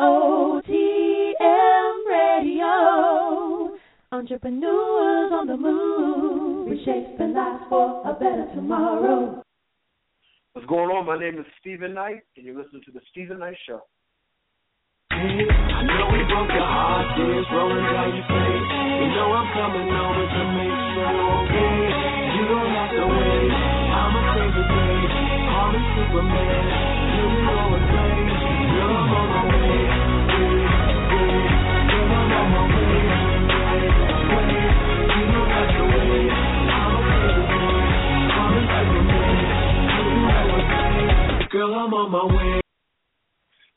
EOTM Radio. Entrepreneurs on the move, reshaping lives for a better tomorrow. What's going on? My name is Steven Knight, and you're listening to the Steven Knight Show. I know we broke your heart, tears rolling down your face. You know I'm coming over to make sure you're okay. You don't have to wait. I'ma save the day. Call me Superman. You go and play. Girl, I'm on my way. Girl, I'm on my way.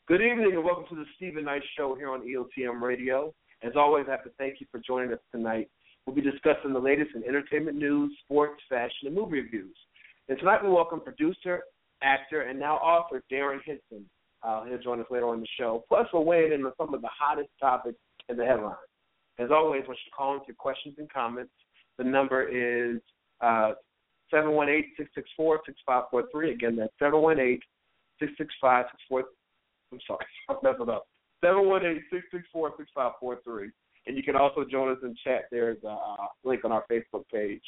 Good evening, and welcome to the Steven Knight Show here on EOTM Radio. As always, I have to thank you for joining us tonight. We'll be discussing the latest in entertainment news, sports, fashion, and movie reviews. And tonight we welcome producer, actor, and now author Darrin Henson. Uh, he'll join us later on the show. Plus, we'll weigh in on some of the hottest topics in the headlines. As always, once you call in with your questions and comments, the number is uh, 718-664-6543. Again, that's 718-665-6443. I'm sorry, I'm up. 718-664-6543. And you can also join us in chat. There's a uh, link on our Facebook page.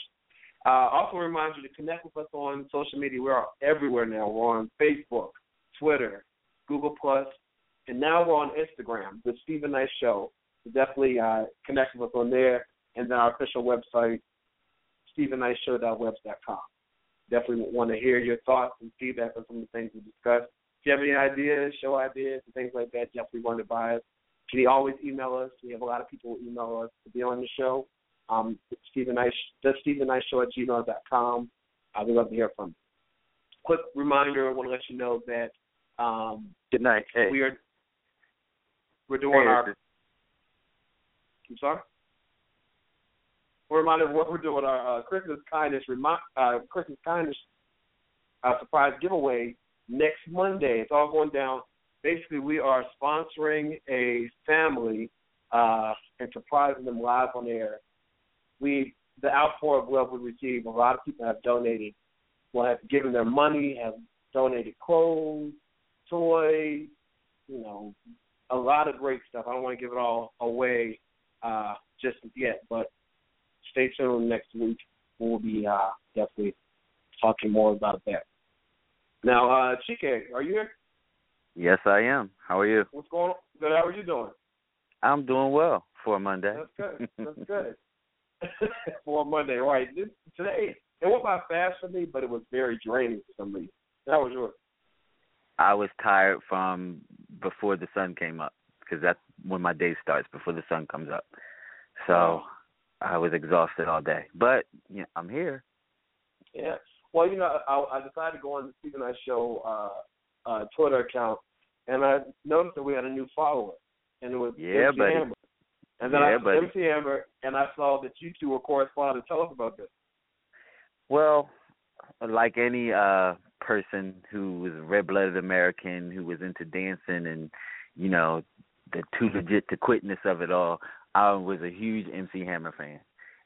Uh, also remind you to connect with us on social media. We're everywhere now. We're on Facebook, Twitter, Google Plus, and now we're on Instagram, The Steven Knight Show. So definitely uh, connect with us on there. And then our official website, StevenKnightShow.webs.com. Definitely want to hear your thoughts and feedback on some of the things we discussed. If you have any ideas, show ideas, and things like that, definitely run it by us. You can always email us. We have a lot of people who email us to be on the show. Um, Steven Knight, the Steven Show at gmail.com. Uh, we'd love to hear from you. Quick reminder, I want to let you know that um, Good night. Hey. we are we're doing Hey, our. I'm sorry. We're reminded of what we're doing our uh, Christmas kindness remi- uh, Christmas kindness uh, surprise giveaway next Monday. It's all going down. Basically, we are sponsoring a family uh, and surprising them live on air. We the outpour of love we receive. A lot of people have donated. Well, have given their money, have donated clothes, toys, you know, a lot of great stuff. I don't want to give it all away uh, just yet, but stay tuned next week. We'll be uh, definitely talking more about that. Now, uh, Chike, are you here? Yes, I am. How are you? What's going on? Good. How are you doing? I'm doing well for Monday. That's good. That's good. For Monday, right? This, today it went by fast for me, but it was very draining for some reason. How was yours? I was tired from before the sun came up because that's when my day starts before the sun comes up. So I was exhausted all day, but yeah, I'm here. Yeah. Well, you know, I, I decided to go on the Steven Knight Show uh, uh, Twitter account, and I noticed that we had a new follower, and it was Yeah, MC buddy. Hammer. And then Yeah, I buddy. MC Hammer, and I saw that you two were corresponding. Tell us about this. Well, like any uh person who was a red-blooded American who was into dancing and you know the too legit to quitness of it all, I was a huge MC Hammer fan,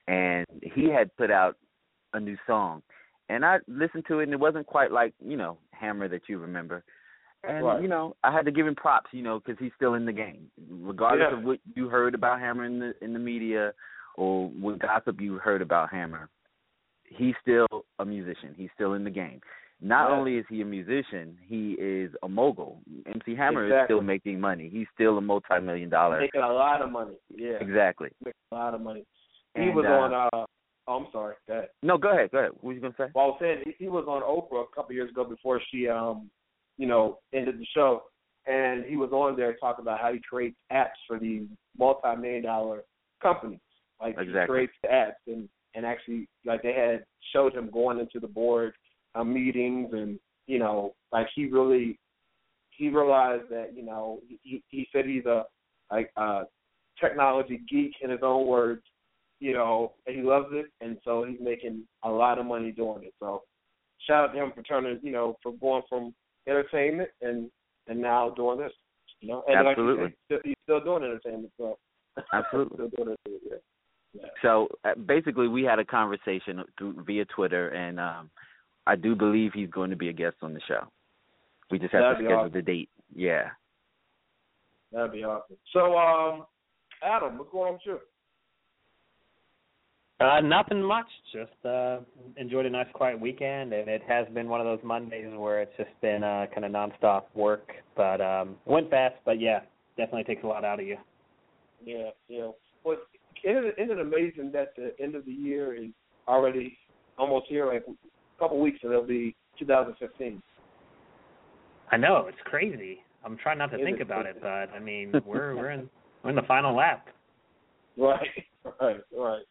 and he had put out a new song, and I listened to it, and it wasn't quite like you know Hammer that you remember. And Right. you know, I had to give him props, you know, because he's still in the game, regardless Yeah. of what you heard about Hammer in the in the media or what gossip you heard about Hammer he's still a musician. He's still in the game. Not Yeah. only is he a musician, he is a mogul. MC Hammer is still making money. He's still a multi-million dollar. Making a lot of money. Yeah. Exactly. Making a lot of money. He And, was uh, on. uh Oh, I'm sorry. Go ahead. No, go ahead. Go ahead. What were you gonna say? Well, I was saying he, he was on Oprah a couple years ago before she, um, you know, ended the show, and he was on there talking about how he creates apps for these multi-million dollar companies. Like he Exactly. creates the apps, and and actually, like they had showed him going into the board uh, meetings, and you know, like he really, he realized that you know, he he said he's a like a technology geek in his own words, you know, and he loves it, and so he's making a lot of money doing it. So, shout out to him for turning, you know, for going from entertainment and and now doing this, you know. And like Absolutely. said, he's still- doing entertainment, so Absolutely. still doing it. Yeah. yeah. So uh, basically, we had a conversation through, via Twitter, and um, I do believe he's going to be a guest on the show. We just have That'd to schedule awesome. the date. Yeah. That'd be awesome. So, um, Adam, what's going on with you? Uh, nothing much. Just uh, enjoyed a nice quiet weekend, and it has been one of those Mondays where it's just been uh, kind of nonstop work. But um, went fast. But yeah, definitely takes a lot out of you. Yeah, yeah. Well, isn't it, isn't it amazing that the end of the year is already almost here? Like a couple weeks, and it'll be 2015. I know it's crazy. I'm trying not to It think is about it, crazy. but I mean, we're we're in we're in the final lap. Right, right, right.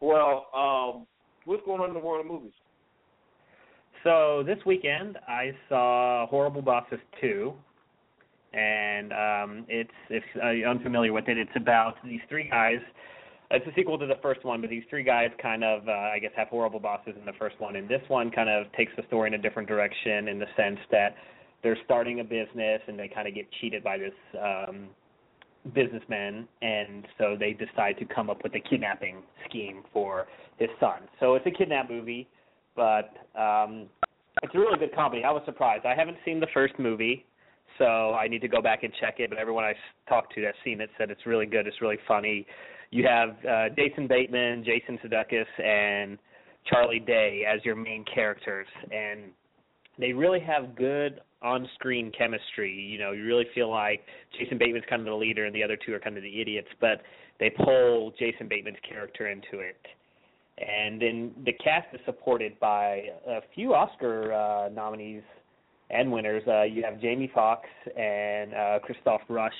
Well, um, what's going on in the world of movies? So this weekend I saw Horrible Bosses two, and um, it's if uh, you're unfamiliar with it, it's about these three guys. It's a sequel to the first one, but these three guys kind of, uh, I guess, have horrible bosses in the first one, and this one kind of takes the story in a different direction in the sense that they're starting a business and they kind of get cheated by this um, businessman, and so they decide to come up with a kidnapping scheme for his son. So it's a kidnap movie, but um, it's a really good comedy. I was surprised. I haven't seen the first movie, so I need to go back and check it. But everyone I talked to that's seen it said it's really good. It's really funny. You have uh, Jason Bateman, Jason Sudeikis, and Charlie Day as your main characters, and they really have good on-screen chemistry. You know, you really feel like Jason Bateman's kind of the leader, and the other two are kind of the idiots, but they pull Jason Bateman's character into it. And then the cast is supported by a few Oscar uh, nominees and winners. Uh, you have Jamie Foxx and uh, Christoph Rush,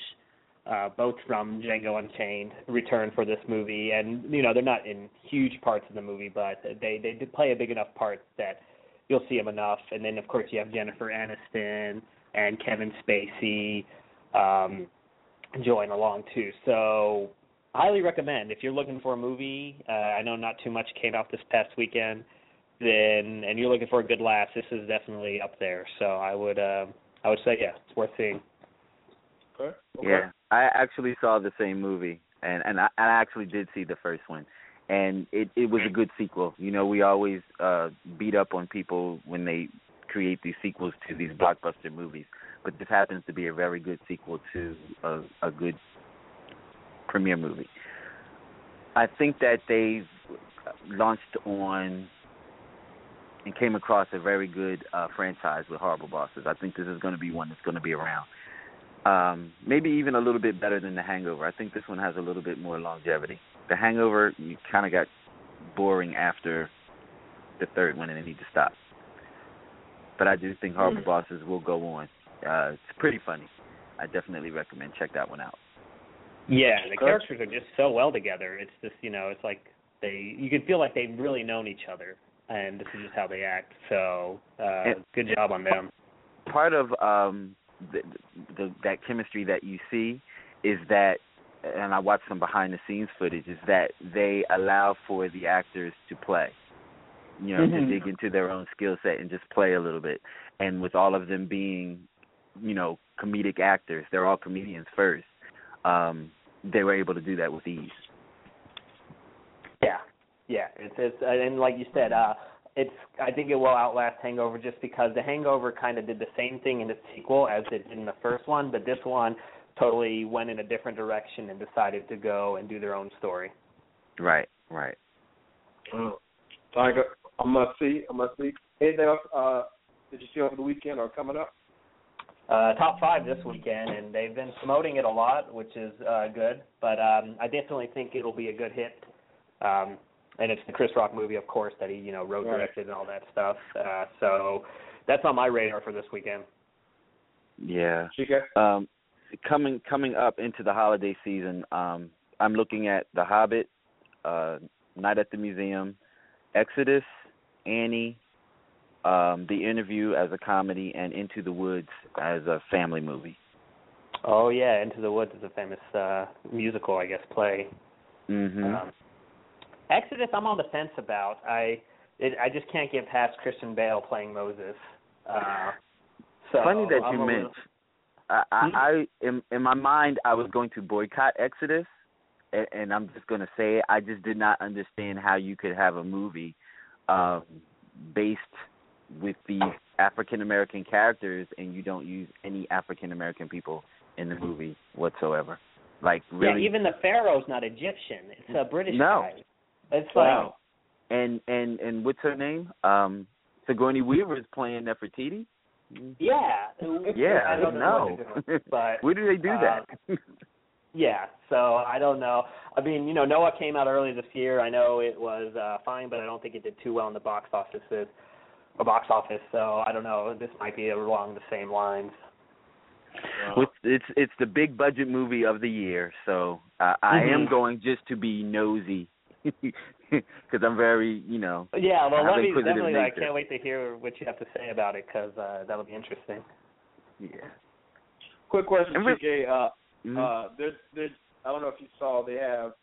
uh, both from Django Unchained, return for this movie. And you know they're not in huge parts of the movie, but they they did play a big enough part that you'll see them enough. And then of course you have Jennifer Aniston and Kevin Spacey um, join along too. So highly recommend if you're looking for a movie. Uh, I know not too much came out this past weekend. Then and you're looking for a good laugh, this is definitely up there. So I would uh, I would say yeah, it's worth seeing. Okay. okay. Yeah, I actually saw the same movie, and and I, I actually did see the first one, and it it was a good sequel. You know, we always uh beat up on people when they create these sequels to these blockbuster movies, but this happens to be a very good sequel to a a good premiere movie. I think that they launched on and came across a very good uh franchise with Horrible Bosses. I think this is going to be one that's going to be around um, maybe even a little bit better than The Hangover. I think this one has a little bit more longevity. The Hangover, you kind of got boring after the third one and they need to stop. But I do think Horrible Bosses will go on. Uh, it's pretty funny. I definitely recommend check that one out. Yeah, the characters are just so well together. It's just you know, it's like they you can feel like they've really known each other, and this is just how they act. So uh, And- good job on them. Part of um, the, the that chemistry that you see is that, and I watched some behind the scenes footage, is that they allow for the actors to play. you know, Mhm. to dig into their own skill set and just play a little bit. And with all of them being, you know, comedic actors, they're all comedians first. Um, they were able to do that with ease. Yeah, yeah. It's it's and like you said, uh, it's I think it will outlast Hangover just because the Hangover kind of did the same thing in its sequel as it did in the first one, but this one totally went in a different direction and decided to go and do their own story. Right, right. Oh. Tiger, I must see. I must see. Anything else? Uh, did you see over the weekend or coming up? Uh, top five this weekend, and they've been promoting it a lot, which is uh, good. But um, I definitely think it'll be a good hit. Um, and it's the Chris Rock movie, of course, that he you know wrote, Right. directed, and all that stuff. Uh, so that's on my radar for this weekend. Yeah. Chica? Um, coming coming up into the holiday season, um, I'm looking at The Hobbit, uh, Night at the Museum, Exodus, Annie, um, The Interview as a comedy, and Into the Woods as a family movie. Oh yeah, Into the Woods is a famous uh, musical, I guess, play. Mm-hmm. Um, Exodus, I'm on the fence about. I it, I just can't get past Christian Bale playing Moses. Uh, so Funny that I'm you a little- I, I, Hmm? I in in my mind I was going to boycott Exodus, and, and I'm just going to say it. I just did not understand how you could have a movie um, based with these African American characters and you don't use any African American people in the movie whatsoever. Like really, Yeah, even the pharaoh's not Egyptian. It's a British No. guy. It's Wow. and and and what's her name? Um, Sigourney Weaver is playing Nefertiti. yeah. Yeah, I don't know but Where do they do uh, that? Yeah, so I don't know. I mean, you know, Noah came out early this year. I know it was uh fine, but I don't think it did too well in the box offices or box office. So I don't know. This might be along the same lines. It's it's it's the big budget movie of the year, so uh, I am Mhm. going just to be nosy because I'm very, you know, Yeah, well, I let me inquisitive definitely. I can't wait to hear what you have to say about it because uh, that'll be interesting. yeah. Quick question, And re- TK. Uh, Mhm. uh, there's, there's, I don't know if you saw, they have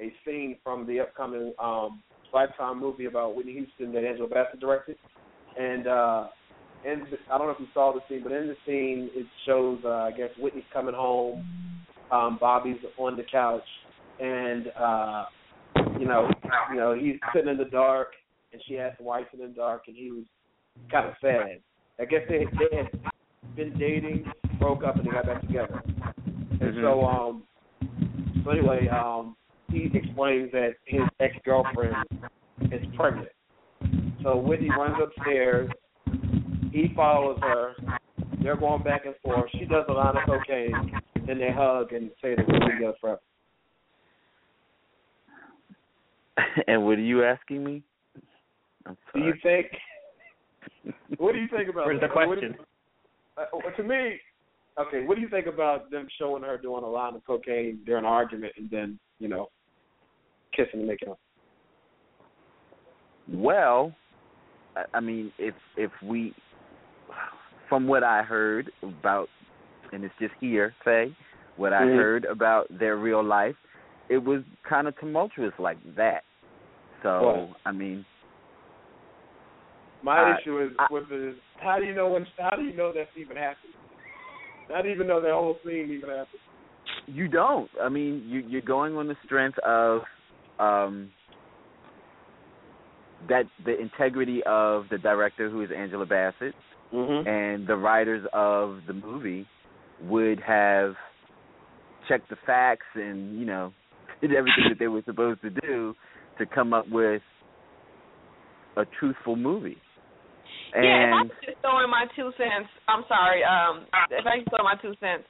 a scene from the upcoming um, Lifetime movie about Whitney Houston that Angela Bassett directed, and uh, and I don't know if you saw the scene, but in the scene it shows, uh, I guess Whitney's coming home, um, Bobby's on the couch, and uh, you know, you know, he's sitting in the dark, and she asked why he's sitting in the dark, and he was kind of sad. I guess they they had been dating, broke up, and they got back together. And Mhm. so, um, so anyway, um, he explains that his ex girlfriend is pregnant. So Whitney runs upstairs. He follows her. They're going back and forth. She does a lot of cocaine. Then they hug and say they're going to be together forever. and what are you asking me? Do you think? What do you think about? Where's the that? What question? you- uh, to me, okay. What do you think about them showing her doing a lot of cocaine during an argument and then you know kissing and making up? Well, I- I mean, if if we, from what I heard about, and it's just hearsay, what I Mhm. heard about their real life, it was kind of tumultuous like that. So. I mean, My Uh, issue is I- with the how do you know when how do you know that's even happening? You even know that whole scene even happened? you don't. I mean, you you're going on the strength of um that the integrity of the director who is Angela Bassett Mm-hmm. and the writers of the movie would have checked the facts and you know did everything that they were supposed to do to come up with a truthful movie. yeah, if I And was just throwing my two cents, I'm sorry. Um, if I just throw in my two cents,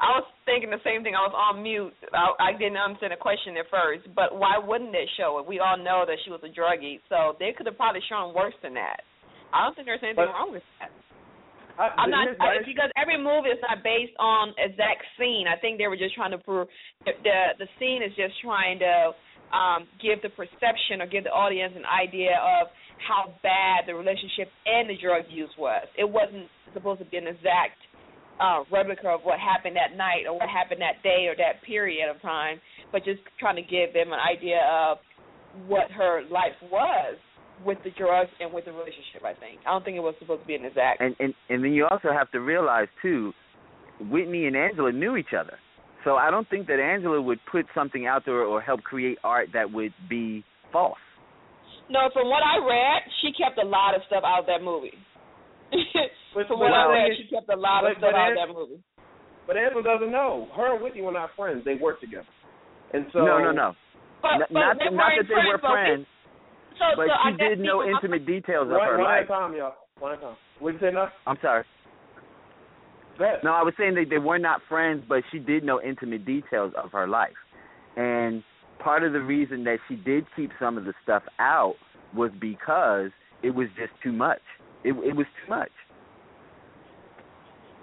I was thinking the same thing. I was on mute. I, I didn't understand the question at first, but why wouldn't they show it? We all know that she was a druggie, so they could have probably shown worse than that. I don't think there's anything But- wrong with that. I, I'm not here's my I, because every movie is not based on exact scene. I think they were just trying to prove the the, the scene is just trying to um, give the perception or give the audience an idea of how bad the relationship and the drug use was. It wasn't supposed to be an exact uh, replica of what happened that night or what happened that day or that period of time, but just trying to give them an idea of what her life was with the drugs and with the relationship. I think I don't think it was supposed to be an exact. and and and then you also have to realize too, Whitney and Angela knew each other. So I don't think that Angela would put something out there or help create art that would be false. No, from what I read, she kept a lot of stuff out of that movie. But- from but what I read, she kept a lot of stuff out of that movie. But Angela doesn't know. Her and Whitney were not friends. They worked together. And so no, no, no. But, but not they not that they were friends, So, but so she guess did know people- intimate details of one, her one life. at a time, y'all. One at a time. What did you say now? I'm sorry. Go. No, I was saying that they were not friends, but she did know intimate details of her life. And part of the reason that she did keep some of the stuff out was because it was just too much. It it was too much.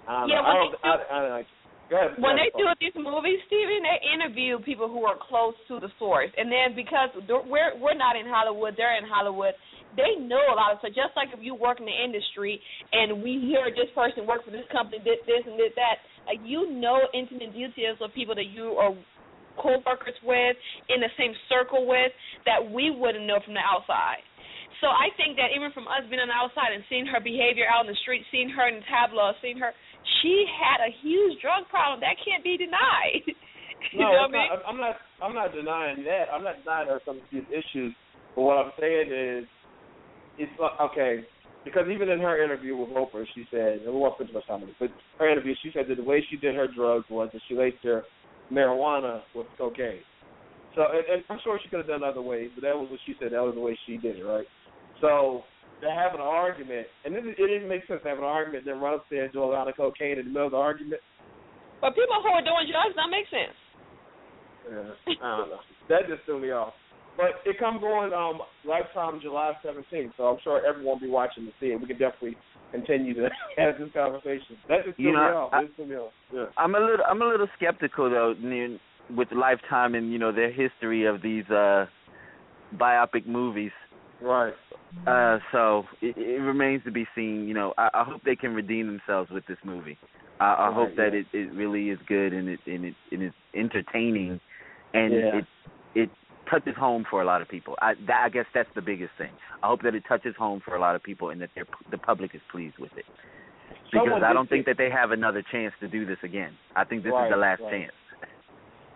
I don't Yeah, know. I when don't, they I, I, I, go ahead. when they do these movies, Steven, they interview people who are close to the source, and then because they're- we're we're not in Hollywood, they're in Hollywood. They know a lot of stuff. Just like if you work in the industry and we hear this person worked for this company, did this and did that, like you know intimate details of people that you are co-workers with, in the same circle with, that we wouldn't know from the outside. So I think that even from us being on the outside and seeing her behavior out in the street, seeing her in the tableaux, seeing her, she had a huge drug problem. That can't be denied. you No, know what I mean? not, I'm not. I'm not denying that. I'm not denying her some of these issues. But what I'm saying is, it's okay. because even in her interview with Oprah, she said, and we won't spend too much time on it, but her interview, she said that the way she did her drugs was that she laced her marijuana with cocaine. So, and, and I'm sure she could have done other ways, but that was what she said. That was the way she did it, right? So, to have an argument, and is, it didn't make sense to have an argument, then run upstairs do a lot of cocaine in the middle of the argument. But people who are doing drugs, that makes sense. Yeah, I don't know. That just threw me off. But it comes on um, Lifetime July 17th, so I'm sure everyone will be watching to see it. We can definitely continue to have this conversation. That just You know. I- That just threw me off. Yeah. I'm a little I'm a little skeptical though with Lifetime and you know their history of these uh biopic movies. Right. Uh so it, it remains to be seen. You know, I, I hope they can redeem themselves with this movie. I, I Right, hope that yeah. it, it really is good and it and it and it's entertaining and Yeah. it it touches home for a lot of people. I that, I guess that's the biggest thing. I hope that it touches home for a lot of people and that the public is pleased with it. Because Someone I don't think say- that they have another chance to do this again. I think this Right, is the last right. chance.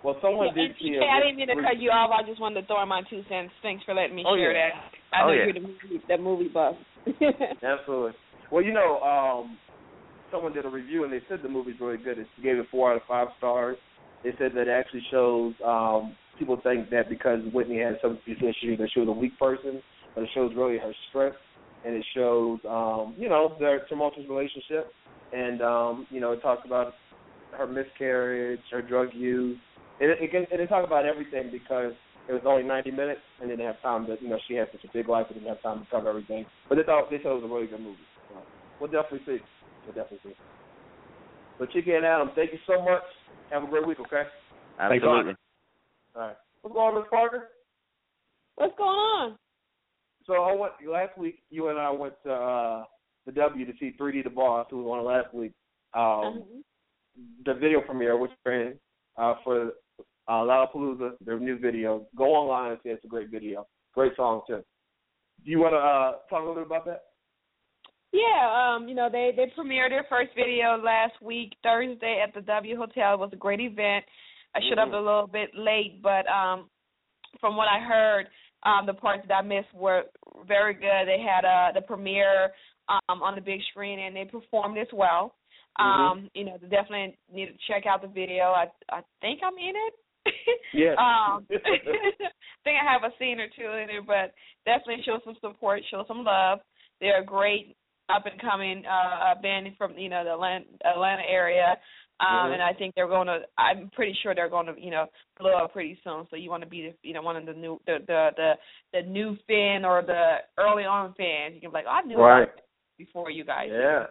Well, someone Yeah, did and see TK, a I didn't mean to cut you off. I just wanted to throw in my two cents. Thanks for letting me Oh, share yeah. that. I Oh, know yeah. you're the movie, the movie buff. Absolutely. Well, you know, um, someone did a review and they said the movie's really good. It gave it four out of five stars. They said that it actually shows um, people think that because Whitney had some issues that she was a weak person, but it shows really her strength and it shows um, you know their tumultuous relationship and um, you know it talks about her miscarriage, her drug use. And it, it, can, and it talks about everything because it was only 90 minutes and didn't have time to, you know, she had such a big life, they didn't have time to cover everything. But they thought they thought it was a really good movie. So we'll definitely see. We'll definitely see. But Chicky and Adam, thank you so much. Have a great week, okay? Absolutely. All right. What's going on, Miss Parker? What's going on? So I went last week. You and I went to uh, the W to see 3D the Boss, who was on last week. Um, Mhm. the video premiere, which ran uh, for uh, Lollapalooza, their new video. Go online and see it's a great video. Great song too. Do you want to uh, talk a little bit about that? Yeah, um, you know, they they premiered their first video last week, Thursday at the W Hotel. It was a great event. I showed up Mhm. a little bit late, but um from what I heard, um the parts that I missed were very good. They had uh the premiere um on the big screen and they performed as well. Um, you know, definitely need to check out the video. I I think I'm in it. Yes. um think I have a scene or two in it, but definitely show some support, show some love. They're a great up and coming uh uh, band from you know the Atlanta, Atlanta area. Um Mhm. and I think they're going to I'm pretty sure they're going to, you know, blow up pretty soon. So you want to be the, you know one of the new the the the, the new fan or the early on fans. You can be like, oh, I knew Right. before you guys. Yeah.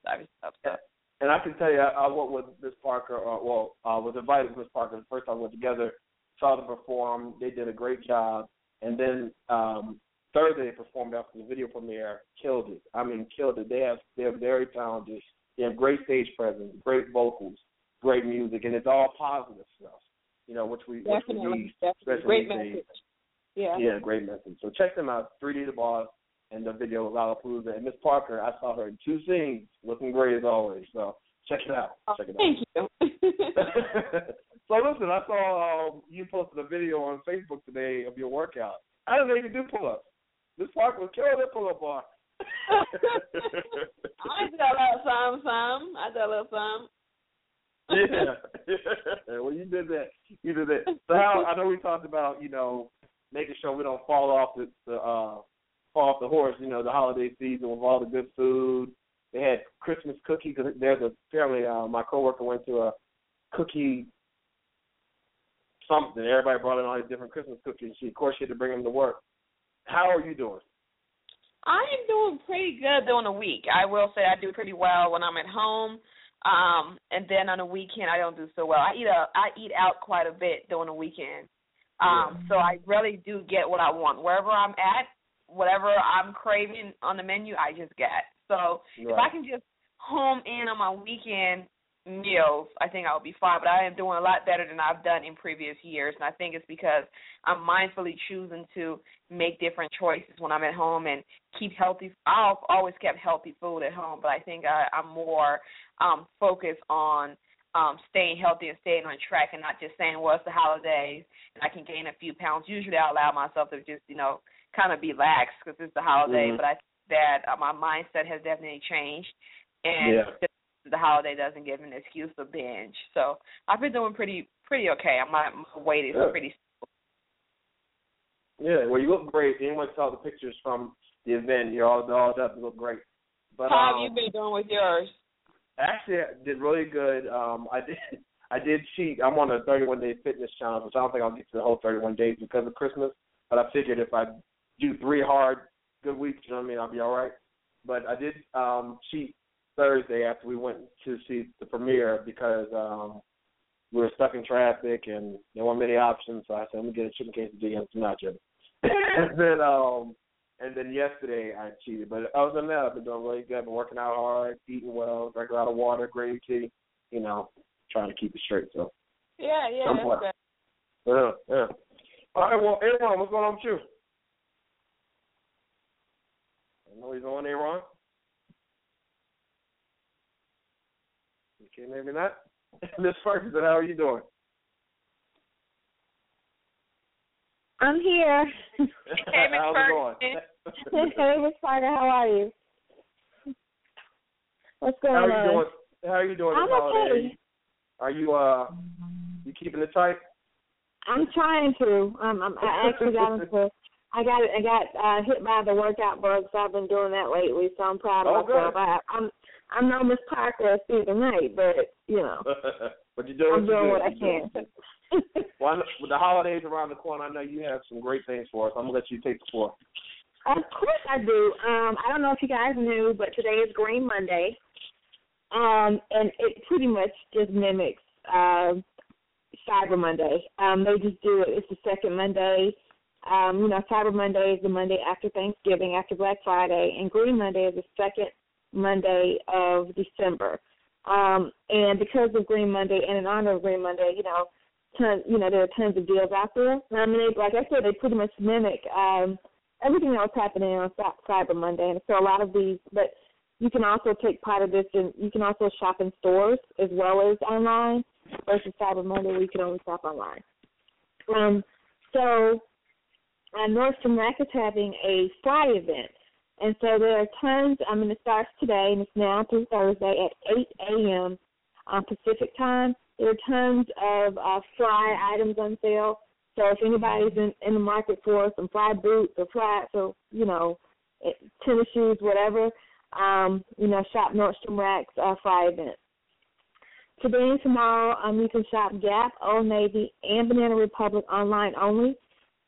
stuff. So. And I can tell you, I, I went with Miss Parker. Uh, well, I was invited with Miss Parker the first time we went together. Saw them perform. They did a great job. And then um Thursday they performed after the video premiere. Killed it. I mean, killed it. They have they're very talented. They have great stage presence, great vocals, great music, and it's all positive stuff. You know, which we which we need, especially Great message. days. Yeah. Yeah, great message. So check them out, 3D the Boss and the video of Lollapalooza. And Miss Parker, I saw her in two scenes, looking great as always. So check it out. Oh, Check it thank you. so listen, I saw um, you posted a video on Facebook today of your workout. I didn't could do pull-ups. Miss Parker was killing that pull-up bar. I did a some, some. I did a little some. yeah. well, you did that. You did that. So how I know we talked about you know making sure we don't fall off the, the uh fall off the horse. You know the holiday season with all the good food. They had Christmas cookies. There's a apparently uh, my coworker went to a cookie something. Everybody brought in all these different Christmas cookies. She of course she had to bring them to work. How are you doing? I am doing pretty good during the week. I will say I do pretty well when I'm at home. Um, and then on the weekend I don't do so well. I eat a I eat out quite a bit during the weekend. Um, so I really do get what I want. Wherever I'm at, whatever I'm craving on the menu, I just get. So if I can just home in on my weekend meals, I think I'll be fine. But I am doing a lot better than I've done in previous years, and I think it's because I'm mindfully choosing to make different choices when I'm at home and keep healthy. I've always kept healthy food at home, but I think I, I'm more um, focused on um, staying healthy and staying on track, and not just saying, "Well, it's the holidays and I can gain a few pounds." Usually, I allow myself to just, you know, kind of be lax because it's the holiday. Mhm. But I that uh, my mindset has definitely changed, and Yeah. the holiday doesn't give an excuse to binge. So I've been doing pretty pretty okay. My, my weight is Good. pretty. Yeah, well, you look great. Anyone saw the pictures from the event, you're all dolled up. You look great. But How have um, you been doing with yours? Actually, I did really good. Um, I did. I did cheat. I'm on a 31 day fitness challenge, which I don't think I'll get to the whole 31 days because of Christmas. But I figured if I do three hard, good weeks, you know what I mean, I'll be all right. But I did um, cheat Thursday after we went to see the premiere because um, we were stuck in traffic and there weren't many options. So I said, let me get a chicken quesadilla and some nachos. and then um, and then yesterday I cheated. But other than that, I've been doing really good. I've been working out hard, eating well, drinking a lot of water, green tea. You know, trying to keep it straight. So Yeah, yeah, I'm that's good. yeah, yeah. All right, well, Aaron, what's going on with you? I know he's on Aaron. Okay, maybe not. Miss Ferguson, how are you doing? I'm here. Hey, Miss How's it going? hey, Miss Parker, how are you? What's going how are on? doing? How are you doing I'm this holiday? okay. Are you uh you keeping it tight? I'm trying to. Um, I'm, I actually got into. I got I got uh, hit by the workout bug, so I've been doing that lately. So I'm proud of Oh, myself. good. I, I'm I'm no Miss Parker through the night, but you know but you're doing I'm doing what, I can. Well, know- with the holidays around the corner, I know you have some great things for us. I'm gonna let you take the floor. Of course I do. Um, I don't know if you guys knew, but today is Green Monday. Um, and it pretty much just mimics uh, Cyber Monday. Um, they just do it. It's the second Monday. Um, you know, Cyber Monday is the Monday after Thanksgiving, after Black Friday, and Green Monday is the second Monday of December. Um, and because of Green Monday and in honor of Green Monday, you know, ton, you know, there are tons of deals out there. I mean, they, like I said, they pretty much mimic um, everything that was happening on Cyber Monday. And so a lot of these, but you can also take part of this, and you can also shop in stores as well as online versus Cyber Monday where you can only shop online. Um, so uh, Nordstrom Rack is having a fly event. And so there are tons, I mean, it starts today and it's now through Thursday at 8 a.m. Um, Pacific time. There are tons of uh, fly items on sale. So if anybody's in, in the market for some fly boots or flats or you know, eh, tennis shoes, whatever, um, you know, shop Nordstrom Rack's uh, fly event. Today and tomorrow, um, you can shop Gap, Old Navy, and Banana Republic online only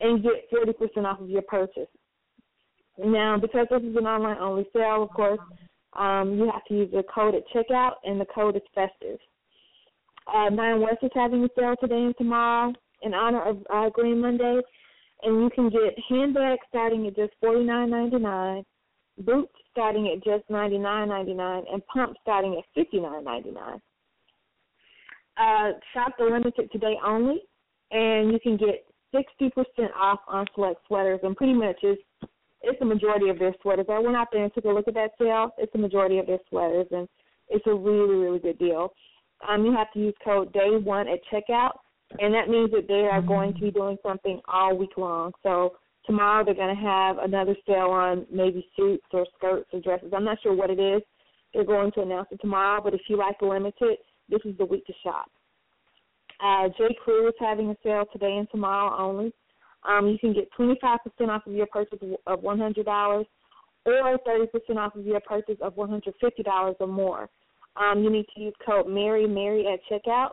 and get 40% off of your purchase. Now, because this is an online only sale, of course, um, you have to use the code at checkout, and the code is festive. Uh, Nine West is having a sale today and tomorrow in honor of uh, Green Monday, and you can get handbags starting at just forty nine ninety nine, boots starting at just ninety nine ninety nine, and pumps starting at fifty nine ninety nine. Uh, shop the limited today only, and you can get sixty percent off on select sweaters, and pretty much it's it's the majority of their sweaters. I went out there and took a look at that sale. It's the majority of their sweaters, and it's a really really good deal. Um, you have to use code day one at checkout, and that means that they are going to be doing something all week long. So tomorrow they're going to have another sale on maybe suits or skirts or dresses. I'm not sure what it is. They're going to announce it tomorrow, but if you like the limited, this is the week to shop. Uh, J. Crew is having a sale today and tomorrow only. Um, you can get 25% off of your purchase of $100 or 30% off of your purchase of $150 or more. Um, you need to use code Mary Mary at checkout.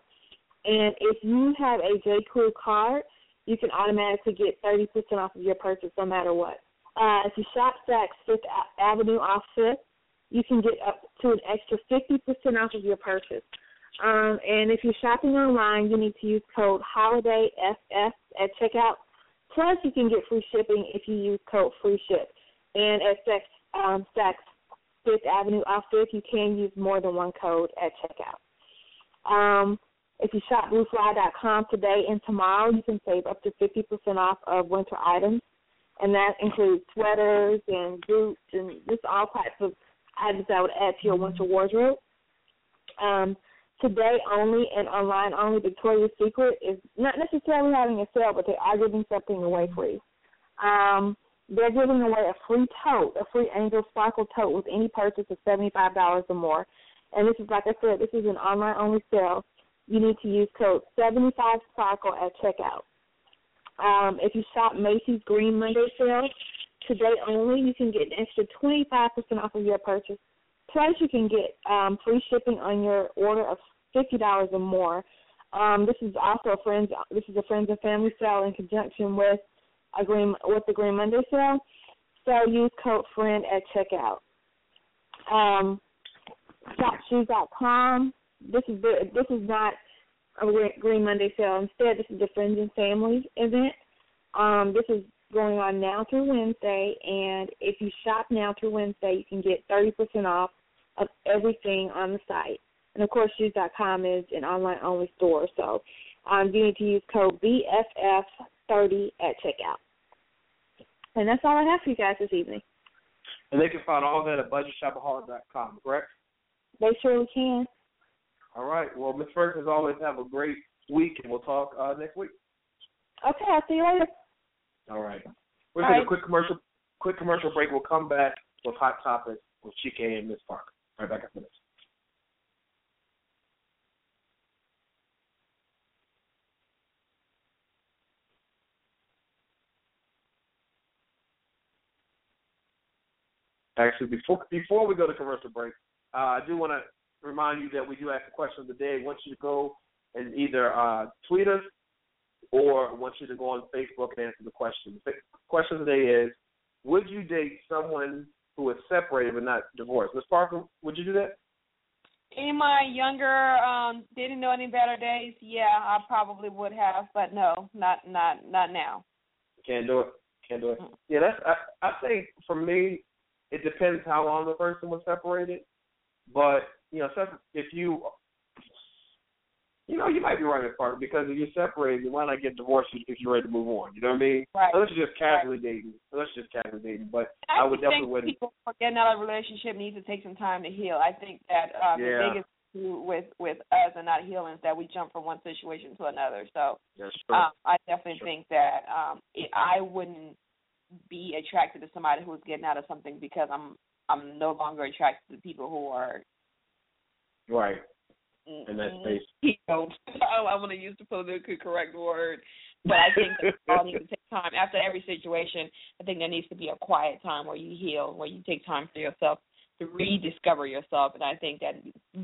And if you have a J. Crew card, you can automatically get 30% off of your purchase no matter what. Uh, if you shop Saks Fifth Avenue off Fifth, you can get up to an extra 50% off of your purchase. Um, and if you're shopping online, you need to use code HOLIDAYFF at checkout. Plus, you can get free shipping if you use code FREESHIP. And at Saks, um, Saks Fifth Avenue off Fifth, you can use more than one code at checkout. Um, if you shop BlueFly.com today and tomorrow, you can save up to 50% off of winter items, and that includes sweaters and boots and just all types of items that would add to your winter wardrobe. Um, today only and online only, Victoria's Secret is not necessarily having a sale, but they are giving something away free. Um, they're giving away a free tote, a free Angel Sparkle tote with any purchase of seventy-five dollars or more. And this is, like I said, this is an online only sale. You need to use code seventy-five Sparkle at checkout. Um, if you shop Macy's Green Monday sale today only, you can get an extra twenty-five percent off of your purchase. Plus, you can get um, free shipping on your order of fifty dollars or more. Um, this is also a friends. This is a friends and family sale in conjunction with a green with the Green Monday sale. So use code friend at checkout. Um, shopshoes.com. This is the, this is not a Green Monday sale. Instead, this is the friends and family event. Um, this is going on now through Wednesday, and if you shop now through Wednesday, you can get thirty percent off of everything on the site. And of course, shoes.com is an online only store, so um, you need to use code BFF30 at checkout. And that's all I have for you guys this evening. And they can find all that at budgetshopaholic.com, correct? They surely can. All right. Well, Ms. Ferguson, as always, have a great week, and we'll talk uh, next week. Okay, I'll see you later. All right. We're going to a quick commercial, quick commercial break. We'll come back with hot topics with Chike and Miss Parker. This. Actually, before before we go to commercial break, uh, I do want to remind you that we do ask the question of the day. I want you to go and either uh, tweet us or I want you to go on Facebook and answer the question. The question of the day is: Would you date someone who is separated but not divorced? Miss Parker, would you do that? In my younger, um, didn't know any better days, yeah, I probably would have, but no, not not not now. Can't do it. Can't do it. Yeah, that's. I, I think for me, it depends how long the person was separated. But you know, if you, you know, you might be right, Miss Parker, because if you're separated, why not get divorced if you're ready to move on? You know what I mean? Right. Unless you're just casually dating. Unless you're just casually dating. But I, would definitely think wouldn't. people are getting out of a relationship need to take some time to heal. I think that um, Yeah. the biggest issue with with us and not healing is that we jump from one situation to another. So That's true. um, I definitely Sure. think that um, it, I wouldn't be attracted to somebody who's getting out of something because I'm I'm no longer attracted to people who are right. In that space. healed. I, I want to use the politically correct word, but I think all need to take time after every situation. I think there needs to be a quiet time where you heal, where you take time for yourself to rediscover yourself. And I think that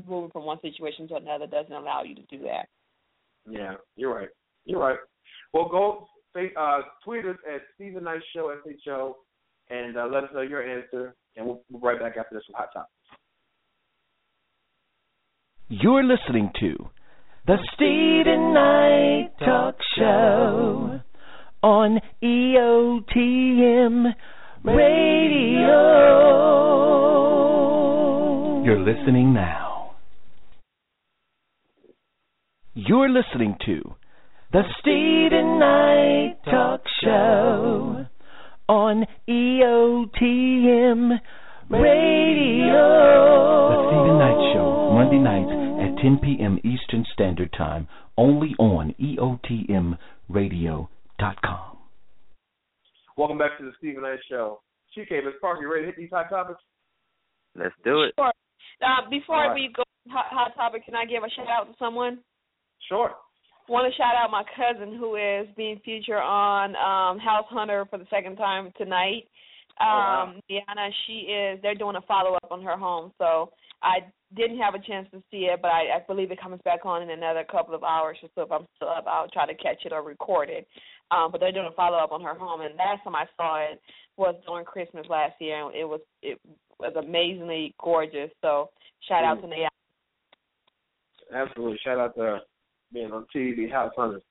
moving from one situation to another doesn't allow you to do that. Yeah, you're right. You're right. Well, go say, uh, tweet us at Steven Knight Show SHO and uh, let us know your answer, and we'll, we'll be right back after this with Hot Topics. You're listening to the Steven Knight Talk Show on EOTM Radio. You're listening now. You're listening to the Steven Knight Talk Show on EOTM Radio. The Steven Knight Show, Monday nights 10 p.m. Eastern Standard Time, only on EOTMRadio.com. Welcome back to the Steven Knight Show. CK, Miss Parker, you ready to hit these hot topics? Let's do it. Sure. Uh, before All right. we go hot, hot topic, can I give a shout out to someone? Sure. want to shout out my cousin who is being featured on um House Hunter for the second time tonight. Oh, wow. Um Deanna, she is they're doing a follow up on her home. So I didn't have a chance to see it, but I, I believe it comes back on in another couple of hours or so. If I'm still up, I'll try to catch it or record it. Um, but they're doing a follow up on her home, and last time I saw it was during Christmas last year, and it was it was amazingly gorgeous. So shout out Mm. to Deanna. Absolutely. Shout out to being on TV, House Hunters.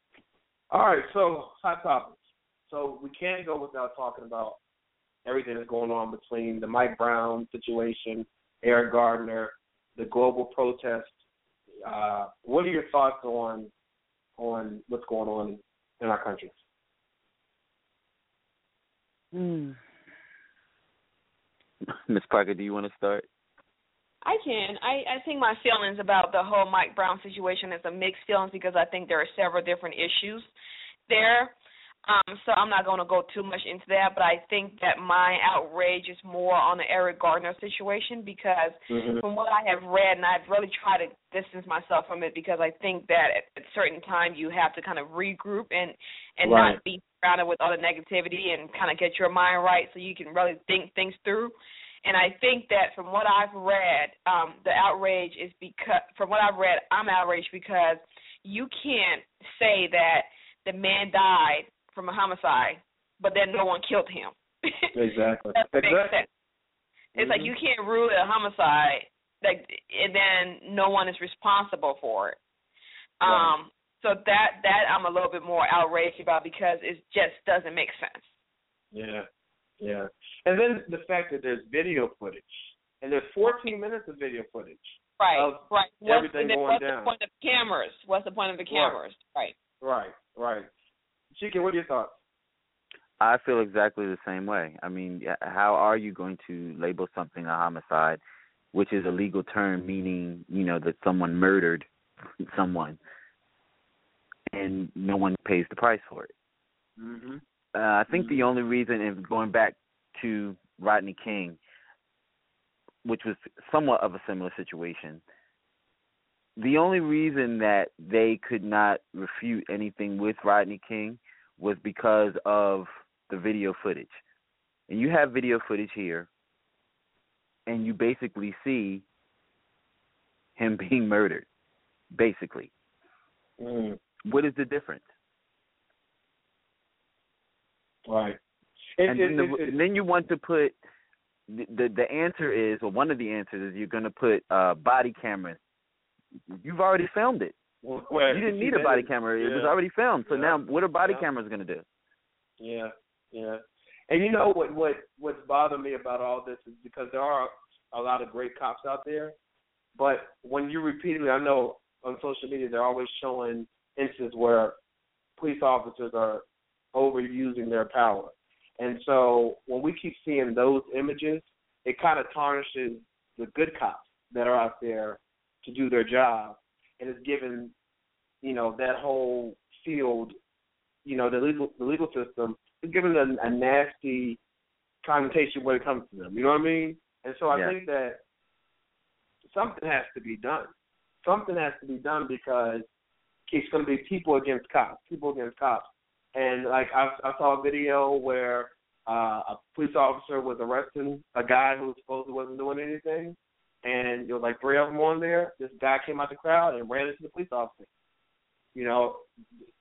All right, so hot topics. So we can't go without talking about everything that's going on between the Mike Brown situation, Eric Gardner, the global protest. Uh, what are your thoughts on on what's going on in our country? Hmm. Miss Parker, do you want to start? I can. I, I think my feelings about the whole Mike Brown situation is a mixed feelings because I think there are several different issues there. Um, so I'm not going to go too much into that, but I think that my outrage is more on the Eric Gardner situation because Mhm. from what I have read, and I've really tried to distance myself from it because I think that at a certain time you have to kind of regroup and and Right. not be surrounded with all the negativity and kind of get your mind right so you can really think things through. And I think that from what I've read, um, the outrage is because from what I've read, I'm outraged because you can't say that the man died from a homicide, but then no one killed him. Exactly. Exactly. sense. It's like Mhm. you can't rule it a homicide, like, and then no one is responsible for it. Right. Um, so that that I'm a little bit more outraged about because it just doesn't make sense. Yeah, yeah. And then the fact that there's video footage, and there's 14 minutes of video footage. Right, Of right. What's, everything going what's down. the point of cameras? What's the point of the cameras? Right. Right, right. Chike, what are your thoughts? I feel exactly the same way. I mean, how are you going to label something a homicide, which is a legal term meaning, you know, that someone murdered someone and no one pays the price for it? Mm-hmm. Uh, I think the only reason, and going back to Rodney King, which was somewhat of a similar situation, the only reason that they could not refute anything with Rodney King was because of the video footage. And you have video footage here, and you basically see him being murdered, basically. Mm, What is the difference? right. It, and it, then, the, it, then you want to put the, the the answer is, or one of the answers is, you're going to put uh body cameras. You've already filmed it. Well, You didn't need a body camera; it was already filmed. So Yeah. now, what are body Yeah. cameras going to do? Yeah, yeah. And you know what what what's bothered me about all this is because there are a lot of great cops out there, but when you repeatedly, I know on social media they're always showing instances where police officers are overusing their power, and so when we keep seeing those images, it kind of tarnishes the good cops that are out there to do their job, and it's given you know that whole field you know the legal the legal system is given a, a nasty connotation when it comes to them. You know what I mean? And so I Yeah. think that something has to be done. Something has to be done because it's going to be people against cops, people against cops. And like I, I saw a video where uh, a police officer was arresting a guy who supposedly wasn't doing anything, and there was like three of them on there. This guy came out the crowd and ran into the police officer. You know,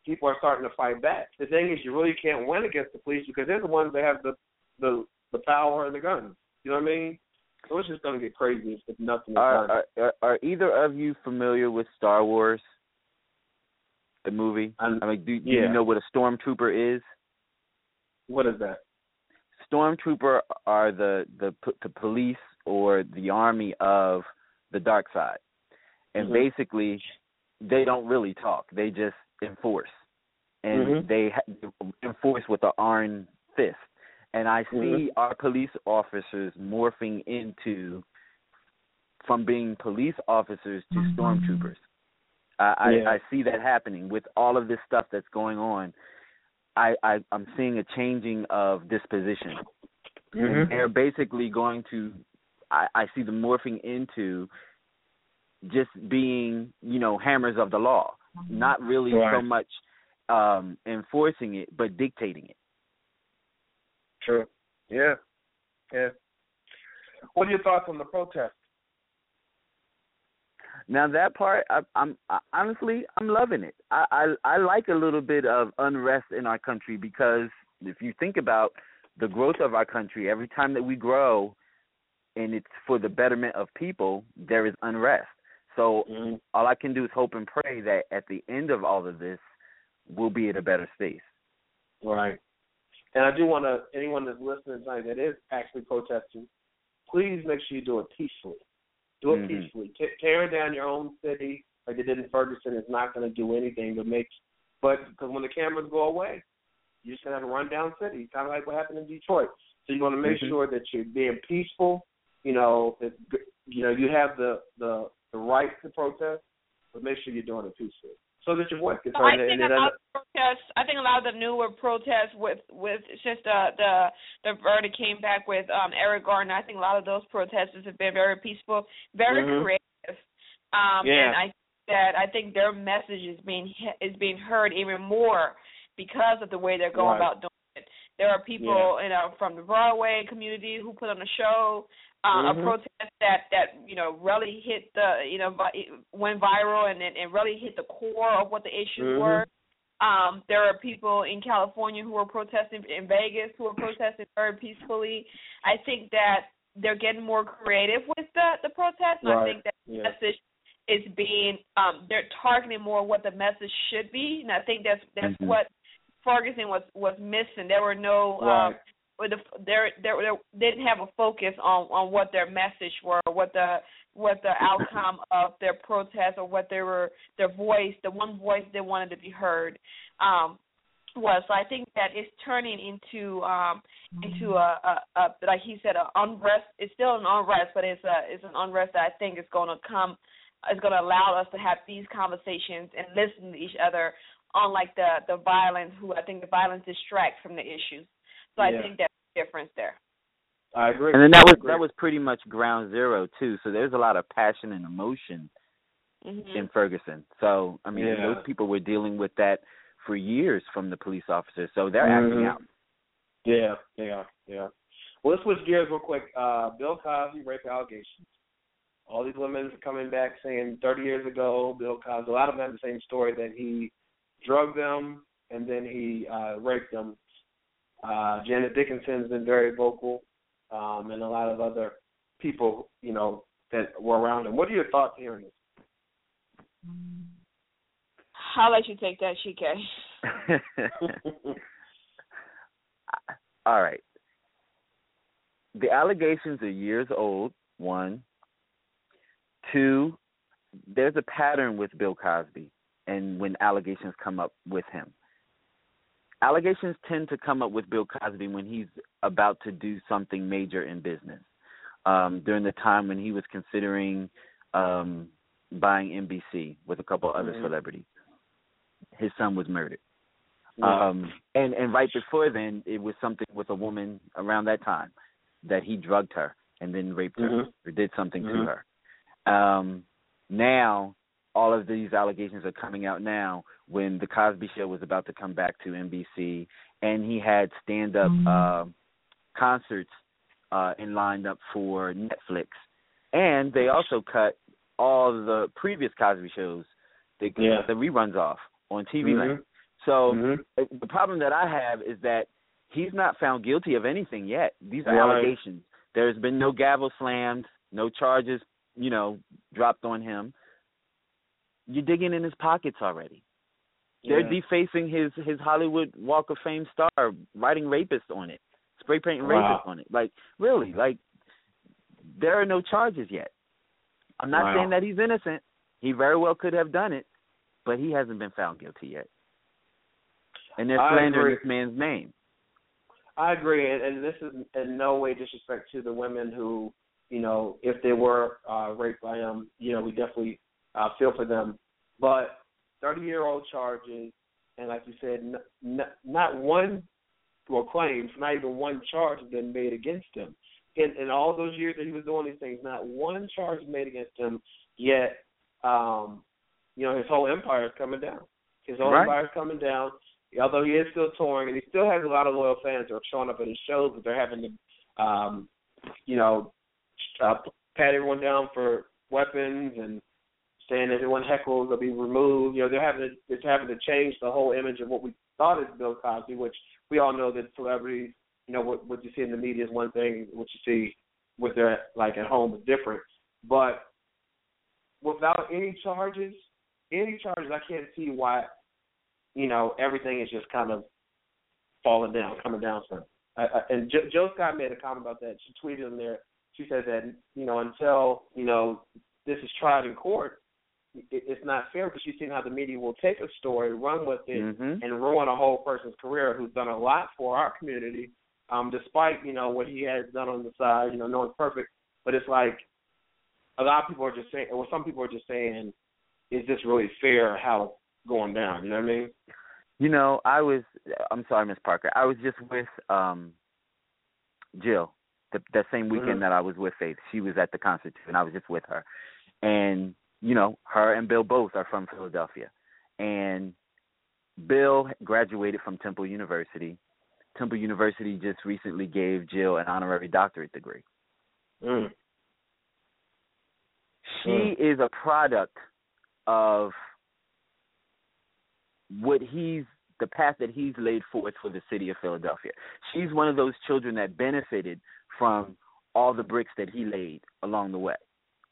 people are starting to fight back. The thing is, you really can't win against the police because they're the ones that have the the the power and the guns. You know what I mean? So it's just going to get crazy if- if nothing is Are, are are are either of you familiar with Star Wars, the movie? I'm- I mean, do, do yeah. you know what a stormtrooper is? What is that? Stormtrooper are the the the police or the army of the dark side, and Mhm. basically they don't really talk; they just enforce, and Mhm. they ha- enforce with an iron fist. And I see Mhm. our police officers morphing into from being police officers to stormtroopers. I, Yeah. I I see that happening with all of this stuff that's going on. I, I I'm seeing a changing of disposition. Mhm. They're basically going to. I, I see them morphing into just being, you know, hammers of the law, not really so much um enforcing it, but dictating it. True. Yeah. Yeah. What are your thoughts on the protest? Now that part, I, I'm I, honestly I'm loving it. I, I I like a little bit of unrest in our country because if you think about the growth of our country, every time that we grow, and it's for the betterment of people, there is unrest. So Mhm. all I can do is hope and pray that at the end of all of this, we'll be in a better space. Right. And I do want to anyone that's listening tonight that is actually protesting, please make sure you do it peacefully. Do it Mhm. peacefully. T- tearing down your own city like they did in Ferguson is not going to do anything but make. But because when the cameras go away, you're just gonna have a rundown city, kind of like what happened in Detroit. So you want to make Mhm. sure that you're being peaceful. You know that you know you have the the the right to protest, but make sure you're doing it peacefully. so that your voice gets So heard. I think and a lot of protests. I think a lot of the newer protests with with just the the the verdict came back with um Eric Garner. I think a lot of those protesters have been very peaceful, very Mhm. creative. Um, Yeah. and I that I think their message is being is being heard even more because of the way they're going Right. about doing it. There are people you know from the Broadway community who put on a show. Uh, Mhm. A protest that that you know really hit the you know vi- went viral and and, and really hit the core of what the issues Mhm. were. Um, there are people in California who are protesting in Vegas who are protesting very peacefully. I think that they're getting more creative with the the protest, and I think that the Yeah. message is being um they're targeting more what the message should be, and I think that's that's Mhm. what Ferguson was was missing. There were no um With the there there they didn't have a focus on on what their message were, what the what the outcome of their protest or what they were their voice, the one voice they wanted to be heard, um, was. So I think that it's turning into um into a, a, a like he said, a unrest. It's still an unrest, but it's a it's an unrest that I think is going to come is going to allow us to have these conversations and listen to each other. Unlike the the violence, who I think the violence distracts from the issues. So I think that's the difference there. I agree. And then that was that was pretty much ground zero too. So there's a lot of passion and emotion hmm in Ferguson. So I mean, Yeah. those people were dealing with that for years from the police officers. So they're acting Mhm. out. Yeah, yeah, yeah. Well, let's switch gears real quick. Uh, Bill Cosby rape allegations. All these women coming back saying 30 years ago, Bill Cosby. A lot of them have the same story that he drugged them and then he uh, raped them. Uh, Janice Dickinson's been very vocal, um, and a lot of other people, you know, that were around him. What are your thoughts hearing this? I'll let you take that, Chike. All right. The allegations are years old, one. Two, there's a pattern with Bill Cosby and when allegations come up with him. Allegations tend to come up with Bill Cosby when he's about to do something major in business. Um, during the time when he was considering um, buying NBC with a couple other Mhm. celebrities, his son was murdered. Yeah. Um, and and right before then, it was something with a woman around that time that he drugged her and then raped her Mhm. or did something Mhm. to her. Um, now, all of these allegations are coming out now when the Cosby Show was about to come back to NBC, and he had stand-up uh, concerts uh, and lined up for Netflix, and they also cut all the previous Cosby shows, they cut Yeah. the reruns off on TV Mhm. Land. So Mhm. uh, the problem that I have is that he's not found guilty of anything yet. These are Right. allegations. There's been no gavel slammed, no charges, you know, dropped on him. You're digging in his pockets already. They're Yeah. defacing his his Hollywood Walk of Fame star, writing rapist on it, spray painting Wow. rapist on it. Like really, like there are no charges yet. I'm not Wow. saying that he's innocent. He very well could have done it, but he hasn't been found guilty yet. And they're slandering this man's name. I agree, and, and this is in no way disrespect to the women who, you know, if they were uh, raped by him, you know, we definitely uh, feel for them. But thirty-year-old charges, and like you said, n- n- not one, well, claims, not even one charge has been made against him. In in all those years that he was doing these things, not one charge was made against him. Yet, um, you know, his whole empire is coming down. His whole Right. empire is coming down although he is still touring and he still has a lot of loyal fans who are showing up at his shows, but they're having to, um, you know, uh, pat everyone down for weapons and saying everyone heckles will be removed. You know, they're having to, it's having to change the whole image of what we thought is Bill Cosby, which we all know that celebrities, you know, what what you see in the media is one thing, what you see with their like at home is different. But without any charges, any charges, I can't see why you know, everything is just kind of falling down, coming down some. I, and jo, Jill Scott made a comment about that. She tweeted in there. She said that you know until you know this is tried in court, it's not fair because you've seen how the media will take a story, run with it, Mhm. and ruin a whole person's career who's done a lot for our community, um, despite you know what he has done on the side. You know, no one's perfect, but it's like a lot of people are just saying, or some people are just saying, is this really fair? How it's going down. You know what I mean? You know, I was. I'm sorry, Miss Parker. I was just with um Jill the, that same weekend Mhm. that I was with Faith. She was at the concert too, and I was just with her. And you know, her and Bill both are from Philadelphia, and Bill graduated from Temple University. Temple University just recently gave Jill an honorary doctorate degree. Mm. She Mm. is a product of what he's the path that he's laid forth for the city of Philadelphia. She's one of those children that benefited from all the bricks that he laid along the way.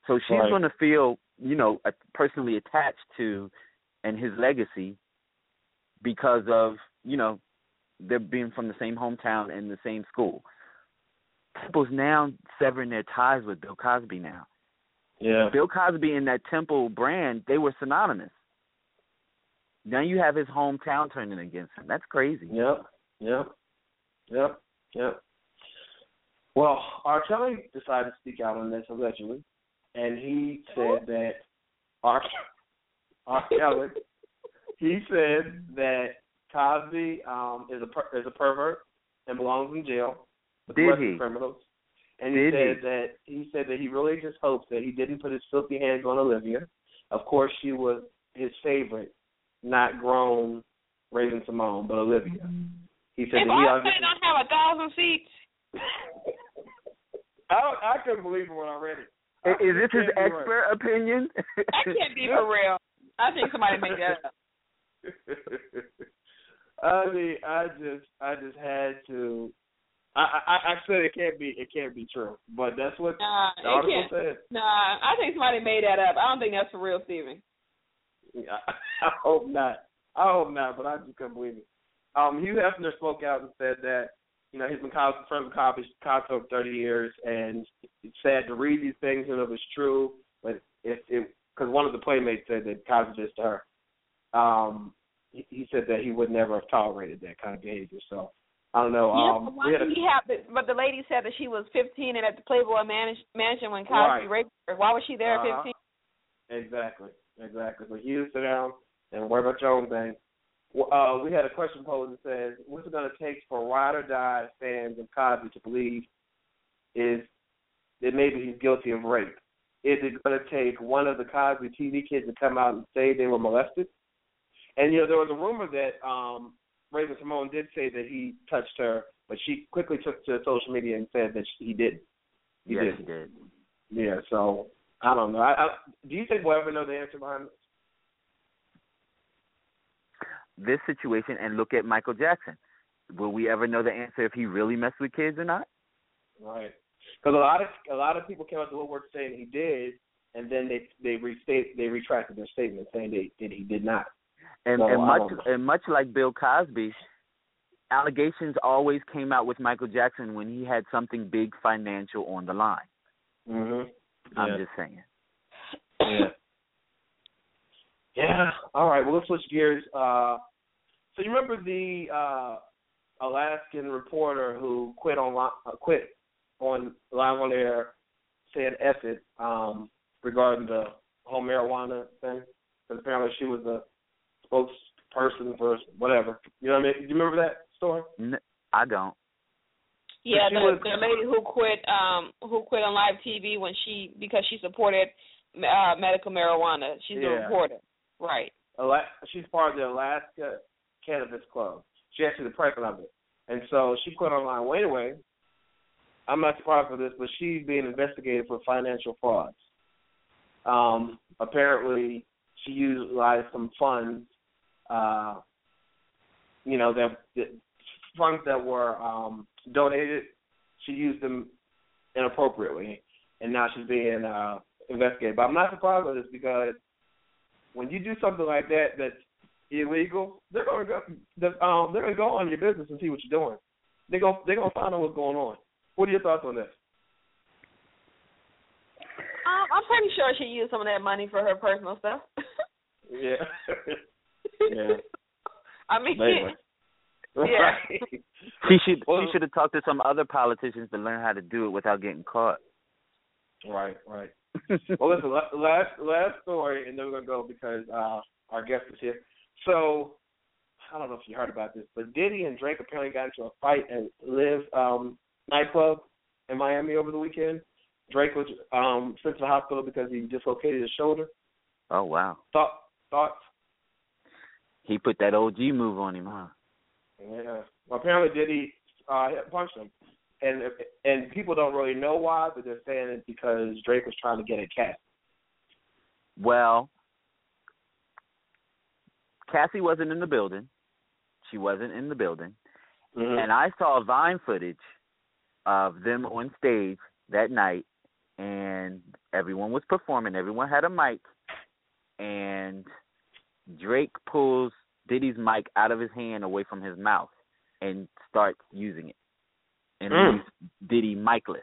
So she's Right. going to feel, you know, personally attached to and his legacy because of, you know, they're being from the same hometown and the same school. Temple's now severing their ties with Bill Cosby now. Yeah. Bill Cosby and that Temple brand, they were synonymous. Now you have his hometown turning against him. That's crazy. Yep. Yep. Yep. Yep. Well, R. Kelly decided to speak out on this allegedly, and he said that R. R. Kelly, he said that Cosby um, is a per- is a pervert and belongs in jail with Did he? criminals. And he Did said he? that he said that he really just hopes that he didn't put his filthy hands on Olivia. Of course, she was his favorite, not grown Raven-Symoné, but Olivia. He said If that he obviously. don't have a thousand seats, I I couldn't believe it when I read it. I- Is this his can't right. expert opinion? that can't be for real. I think somebody made that up. I mean, I just, I just had to. I, I, I said it can't be, it can't be true, but that's what Nah, the article said. Nah, I think somebody made that up. I don't think that's for real, Steven. Yeah, I hope not. I hope not, but I just couldn't believe it. Um, Hugh Hefner spoke out and said that you know he's been friends with Cosby, Cosby for 30 years, and it's sad to read these things and if it's true, but if it because one of the playmates said that did to her. Um, he, he said that he would never have tolerated that kind of behavior. So I don't know. yeah, um, but why a, he have the, But the lady said that she was 15 and at the Playboy manage, Mansion when Cosby Right. raped her. Why was she there at Uh-huh. 15? Exactly, exactly. So you sit down and worry about your own thing. Uh, we had a question posed that says, "What's it going to take for ride or die fans of Cosby to believe is that maybe he's guilty of rape? Is it going to take one of the Cosby TV kids to come out and say they were molested? And you know, there was a rumor that um, Raven-Symoné did say that he touched her, but she quickly took to social media and said that he didn't. He yes, didn't. he did. Yeah, so I don't know. I, I, do you think we'll ever know the answer behind this? Situation, and look at Michael Jackson. Will we ever know the answer if he really messed with kids or not? Right. Because a lot of a lot of people came out the woodwork saying he did, and then they they restate they retracted their statement saying they that he did not. And So, and much and much like Bill Cosby, allegations always came out with Michael Jackson when he had something big financial on the line. Mhm. I'm Yeah. just saying. Yeah. Yeah. All right. Well, let's switch gears. Uh, so you remember the uh, Alaskan reporter who quit on uh, quit on live on air saying F it um, regarding the whole marijuana thing? Because apparently she was a spokesperson for whatever. You know what I mean? Do you remember that story? N- I don't. Yeah, she the, was- the lady who quit um who quit on live TV when she because she supported uh medical marijuana. She's a reporter. Right. She's part of the Alaska Cannabis Club. She's actually the president of it. And so she quit online. Well, anyway, I'm not surprised for this, but she's being investigated for financial frauds. Um, apparently, she utilized some funds, uh, you know, that, that funds that were um, donated. She used them inappropriately, and now she's being uh, investigated. But I'm not surprised by this because when you do something like that that's illegal, they're gonna go. the- Um, they're gonna go on your business and see what you're doing. They're gonna they're gonna find out what's going on. What are your thoughts on this? Um, I'm pretty sure she used some of that money for her personal stuff. Yeah. yeah. I mean, Maybe. Yeah. She should Well- she should have talked to some other politicians to learn how to do it without getting caught. Right. Right. Well, listen. Last last story, and then we're gonna go because uh, our guest is here. So I don't know if you heard about this, but Diddy and Drake apparently got into a fight at Live um, nightclub in Miami over the weekend. Drake was um, sent to the hospital because he dislocated his shoulder. Oh wow. Thought thoughts? He put that OG move on him, huh? Yeah. Well, apparently Diddy uh, punched him, and and people don't really know why, but they're saying it because Drake was trying to get a cat. Well, Cassie wasn't in the building. She wasn't in the building. Mm-hmm. And I saw Vine footage of them on stage that night, and everyone was performing. Everyone had a mic, and Drake pulls Diddy's mic out of his hand away from his mouth and starts using it, and Mm. Diddy micless.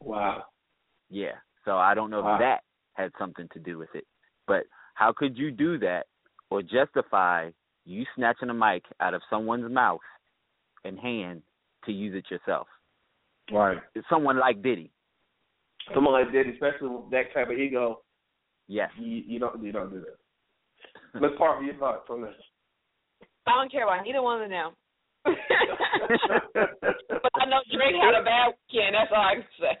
Wow. Yeah. So I don't know Wow. if that had something to do with it. But how could you do that or justify you snatching a mic out of someone's mouth and hand to use it yourself? Right. Someone like Diddy. Someone like Diddy, especially with that type of ego, Yes. you, you don't you don't do that. Let's part your thoughts on this. I don't care about neither one of them. But I know Drake had a bad weekend. That's all I can say.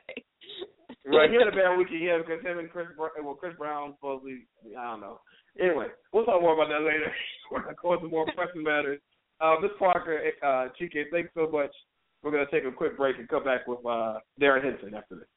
Right, he had a bad weekend, yeah, because him and Chris, well, Chris Brown supposedly, I don't know. Anyway, we'll talk more about that later. We're going to go into more pressing matters. Uh, Miss Parker, uh, Chike, thanks so much. We're going to take a quick break and come back with uh, Darrin Henson after this.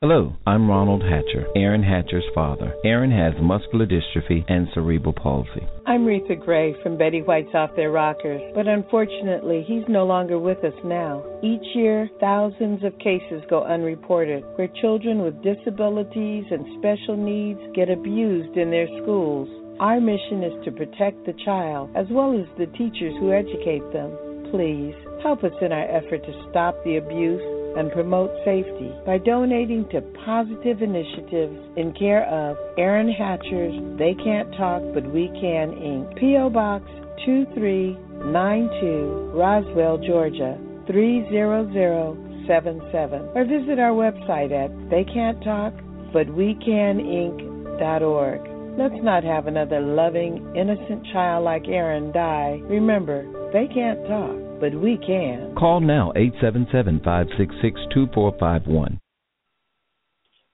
Hello, I'm Ronald Hatcher, Aaron Hatcher's father. Aaron has muscular dystrophy and cerebral palsy. I'm Retha Gray from Betty White's Off Their Rockers, but unfortunately, he's no longer with us now. Each year, thousands of cases go unreported where children with disabilities and special needs get abused in their schools. Our mission is to protect the child as well as the teachers who educate them. Please help us in our effort to stop the abuse and promote safety by donating to positive initiatives in care of Aaron Hatcher's They Can't Talk But We Can Inc. P.O. Box 2392, Roswell, Georgia 30077. Or visit our website at theycan'ttalkbutwecaninc.org. Let's not have another loving, innocent child like Aaron die. Remember, they can't talk, but we can. Call now 877-566-2451.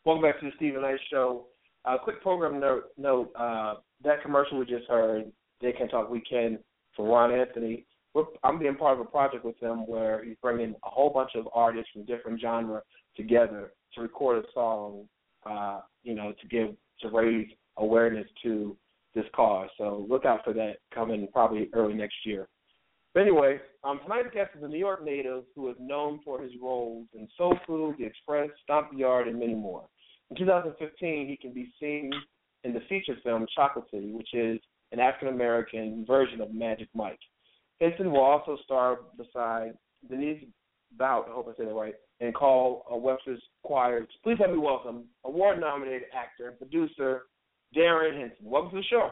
Welcome back to the Steven Knight Show. Uh, quick program note, note uh, that commercial we just heard, They Can Talk We Can, for Ron Anthony. We're, I'm being part of a project with him where he's bringing a whole bunch of artists from different genres together to record a song, uh, you know, to give to raise awareness to this cause. So look out for that coming probably early next year. But anyway, um, tonight's guest is a New York native who is known for his roles in Soul Food, The Express, Stomp the Yard, and many more. In 2015, he can be seen in the feature film Chocolate City, which is an African American version of Magic Mike. Henson will also star beside Denise Boutte, I hope I said that right, and call a Webster's Choir. Please help me welcome award nominated actor and producer Darrin Henson. Welcome to the show.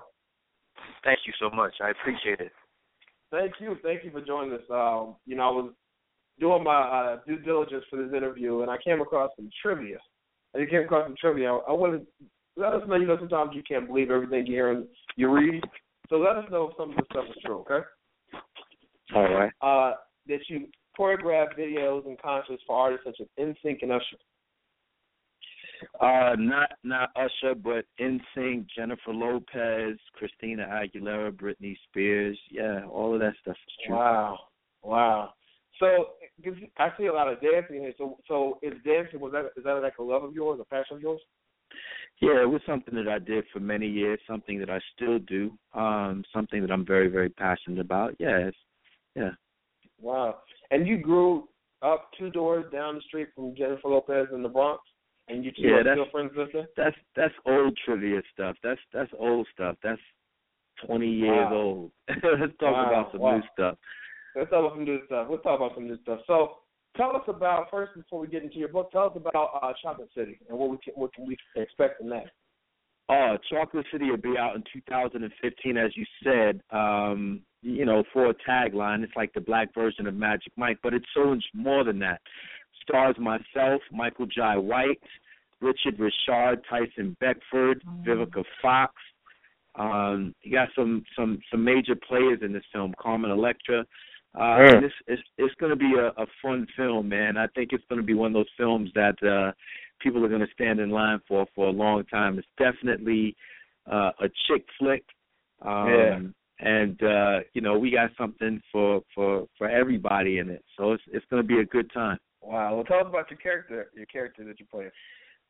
Thank you so much. I appreciate it. Thank you. Thank you for joining us. Um, you know, I was doing my uh, due diligence for this interview, and I came across some trivia. And I came across some trivia. I wanted to let us know. You know, sometimes you can't believe everything you hear and you read. So let us know if some of this stuff is true. Okay. All right. Uh, that you choreograph videos and concerts for artists such as NSYNC and Usher. Uh, not not Usher, but NSYNC, Jennifer Lopez, Christina Aguilera, Britney Spears. Yeah, all of that stuff is true. Wow, wow. So I see a lot of dancing here. So, so is dancing was that is that like a love of yours, a passion of yours? Yeah, it was something that I did for many years, something that I still do, um, something that I'm very, very passionate about. Yeah, it's, yeah. Wow. And you grew up two doors down the street from Jennifer Lopez in the Bronx, and you two Yeah, are that's- still friends with her. That's that's old trivia stuff. That's that's old stuff. That's twenty years Wow. old. Let's talk Wow, about some wow. new stuff. Let's talk about some new stuff. Let's talk about some new stuff. So, tell us about first before we get into your book. Tell us about uh, Chocolate City and what we can, what can we expect from that. Uh, Chocolate City will be out in 2015, as you said. Um, you know, for a tagline, it's like the black version of Magic Mike, but it's so much more than that. Stars myself, Michael Jai White, Richard Richard, Tyson Beckford, Vivica Fox, Um, you got some some some major players in this film. Carmen Electra. Uh, Mm. and this it's it's going to be a, a fun film, man. I think it's going to be one of those films that uh, people are going to stand in line for for a long time. It's definitely uh, a chick flick. Um, Yeah. And uh, you know, we got something for for for everybody in it. So it's it's going to be a good time. Wow. Well, tell us about your character. Your character that you play.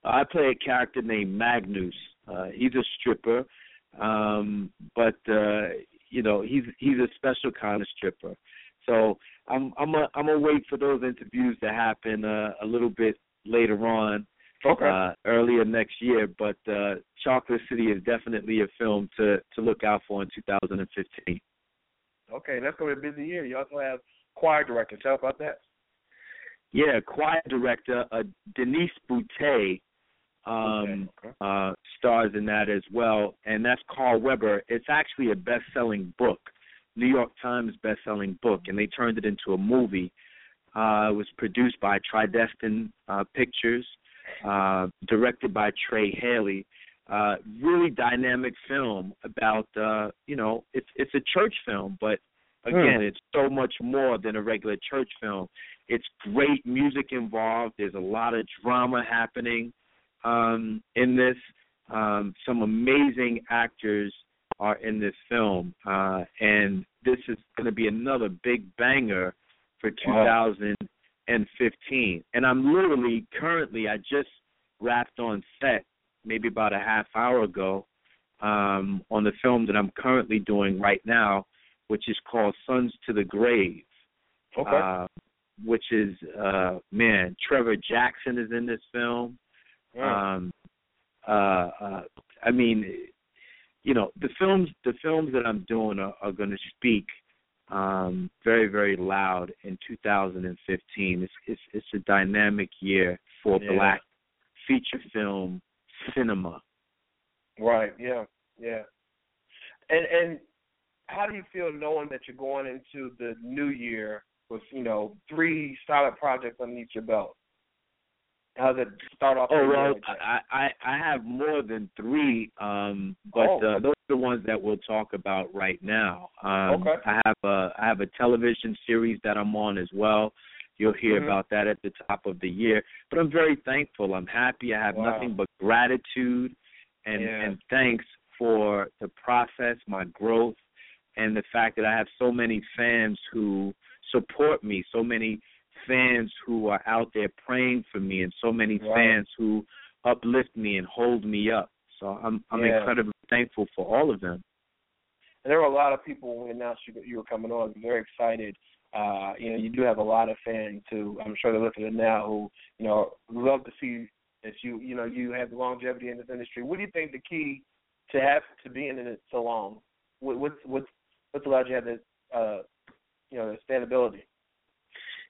I play a character named Magnus. Uh, he's a stripper, um, but uh, you know he's he's a special kind of stripper. So I'm I'm a, I'm gonna wait for those interviews to happen uh, a little bit later on, Okay. uh, earlier next year. But uh, Chocolate City is definitely a film to to look out for in 2015. Okay, that's gonna be a busy year. You also have choir director. Tell us about that. Yeah, choir director uh, Denise Boutte um, Okay. uh, stars in that as well, and that's Carl Weber. It's actually a best-selling book, New York Times best-selling book, and they turned it into a movie. Uh, it was produced by Tridestin uh, Pictures, uh, directed by Trey Haley. Uh, really dynamic film about uh, you know it's it's a church film, but again it's so much more than a regular church film. It's great music involved. There's a lot of drama happening um, in this. Um, some amazing actors are in this film, uh, and this is going to be another big banger for Wow. 2015. And I'm literally currently, I just wrapped on set maybe about a half hour ago um, on the film that I'm currently doing right now, which is called Sons to the Grave Okay. uh, which is uh man, Trevor Jackson is in this film. Mm. Um uh uh I mean you know, the films the films that I'm doing are, are gonna speak um very, very loud in two thousand and fifteen. It's it's it's a dynamic year for Yeah. black feature film cinema. Right. Yeah. Yeah. And and how do you feel knowing that you're going into the new year with you know three solid projects underneath your belt? How does it start off? Oh well, like? I, I I have more than three, um, but Oh. uh, those are the ones that we'll talk about right now. Um, Okay. I have a I have a television series that I'm on as well. You'll hear Mhm. about that at the top of the year. But I'm very thankful. I'm happy. I have Wow. nothing but gratitude and Yeah. and thanks for the process, my growth, and the fact that I have so many fans who support me, so many fans who are out there praying for me, and so many Right. fans who uplift me and hold me up. So I'm I'm Yeah. incredibly thankful for all of them. And there were a lot of people when we announced you you were coming on, very excited. Uh, you know, you do have a lot of fans who I'm sure they're listening now who, you know, love to see that you you know, you have the longevity in this industry. What do you think the key to have to being in it so long? What what's what's what's allowed you to have this uh you know, the standability?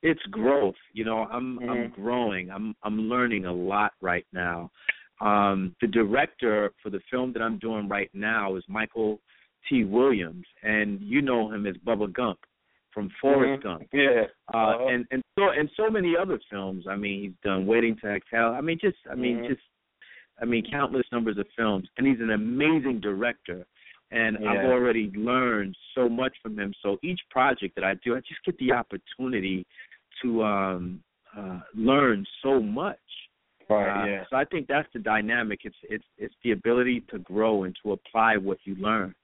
it's growth you know i'm i'm Mhm. growing i'm i'm learning a lot right now um the director for the film that i'm doing right now is michael t williams and you know him as bubba gump from forrest Mhm. gump Yeah. uh Uh-huh. and and so and so many other films i mean he's done waiting to exhale i mean just i mean Mhm. just i mean countless numbers of films and he's an amazing director and Yeah. I've already learned so much from them. So each project that I do, I just get the opportunity to um uh learn so much. Right, Uh, yeah. So I think that's the dynamic. It's it's it's the ability to grow and to apply what you learn.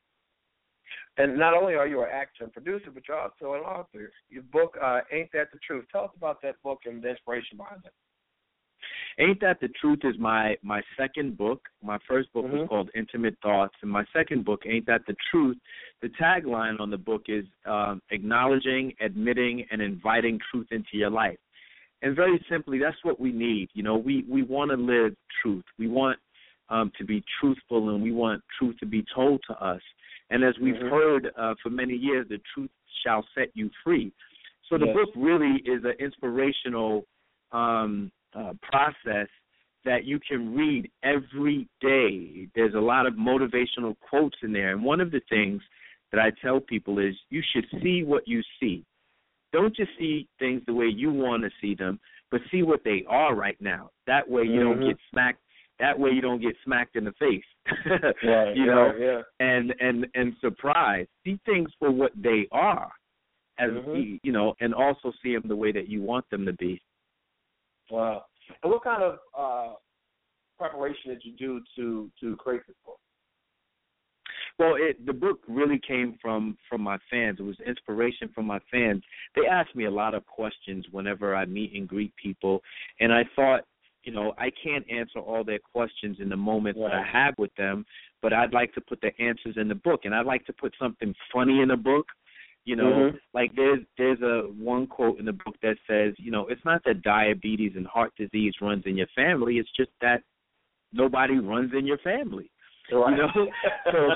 And not only are you an actor and producer, but you're also an author. Your book, uh, Ain't That the Truth? Tell us about that book and the inspiration behind it. Ain't that the truth is my my second book. My first book Mhm. was called Intimate Thoughts, and my second book, Ain't That the Truth. The tagline on the book is um, acknowledging, admitting, and inviting truth into your life. And very simply, that's what we need. You know, we we want to live truth. We want um, to be truthful, and we want truth to be told to us. And as we've Mhm. heard uh, for many years, the truth shall set you free. So the Yes. book really is an inspirational um, uh, process that you can read every day. There's a lot of motivational quotes in there, and one of the things that I tell people is you should see what you see. Don't just see things the way you want to see them, but see what they are right now. That way you don't Mhm. get smacked That way you don't get smacked in the face. Right, you know, right, yeah. and and and surprised. See things for what they are, as Mhm. you know, and also see them the way that you want them to be. Wow. And what kind of uh, preparation did you do to to create this book? Well, it the book really came from from my fans. It was inspiration from my fans. They ask me a lot of questions whenever I meet and greet people, and I thought, you know, I can't answer all their questions in the moment that I have with them, but I'd like to put the answers in the book, and I'd like to put something funny in the book. You know, Mhm. like there's there's a one quote in the book that says, you know, it's not that diabetes and heart disease runs in your family. It's just that nobody runs in your family. Right. You know, so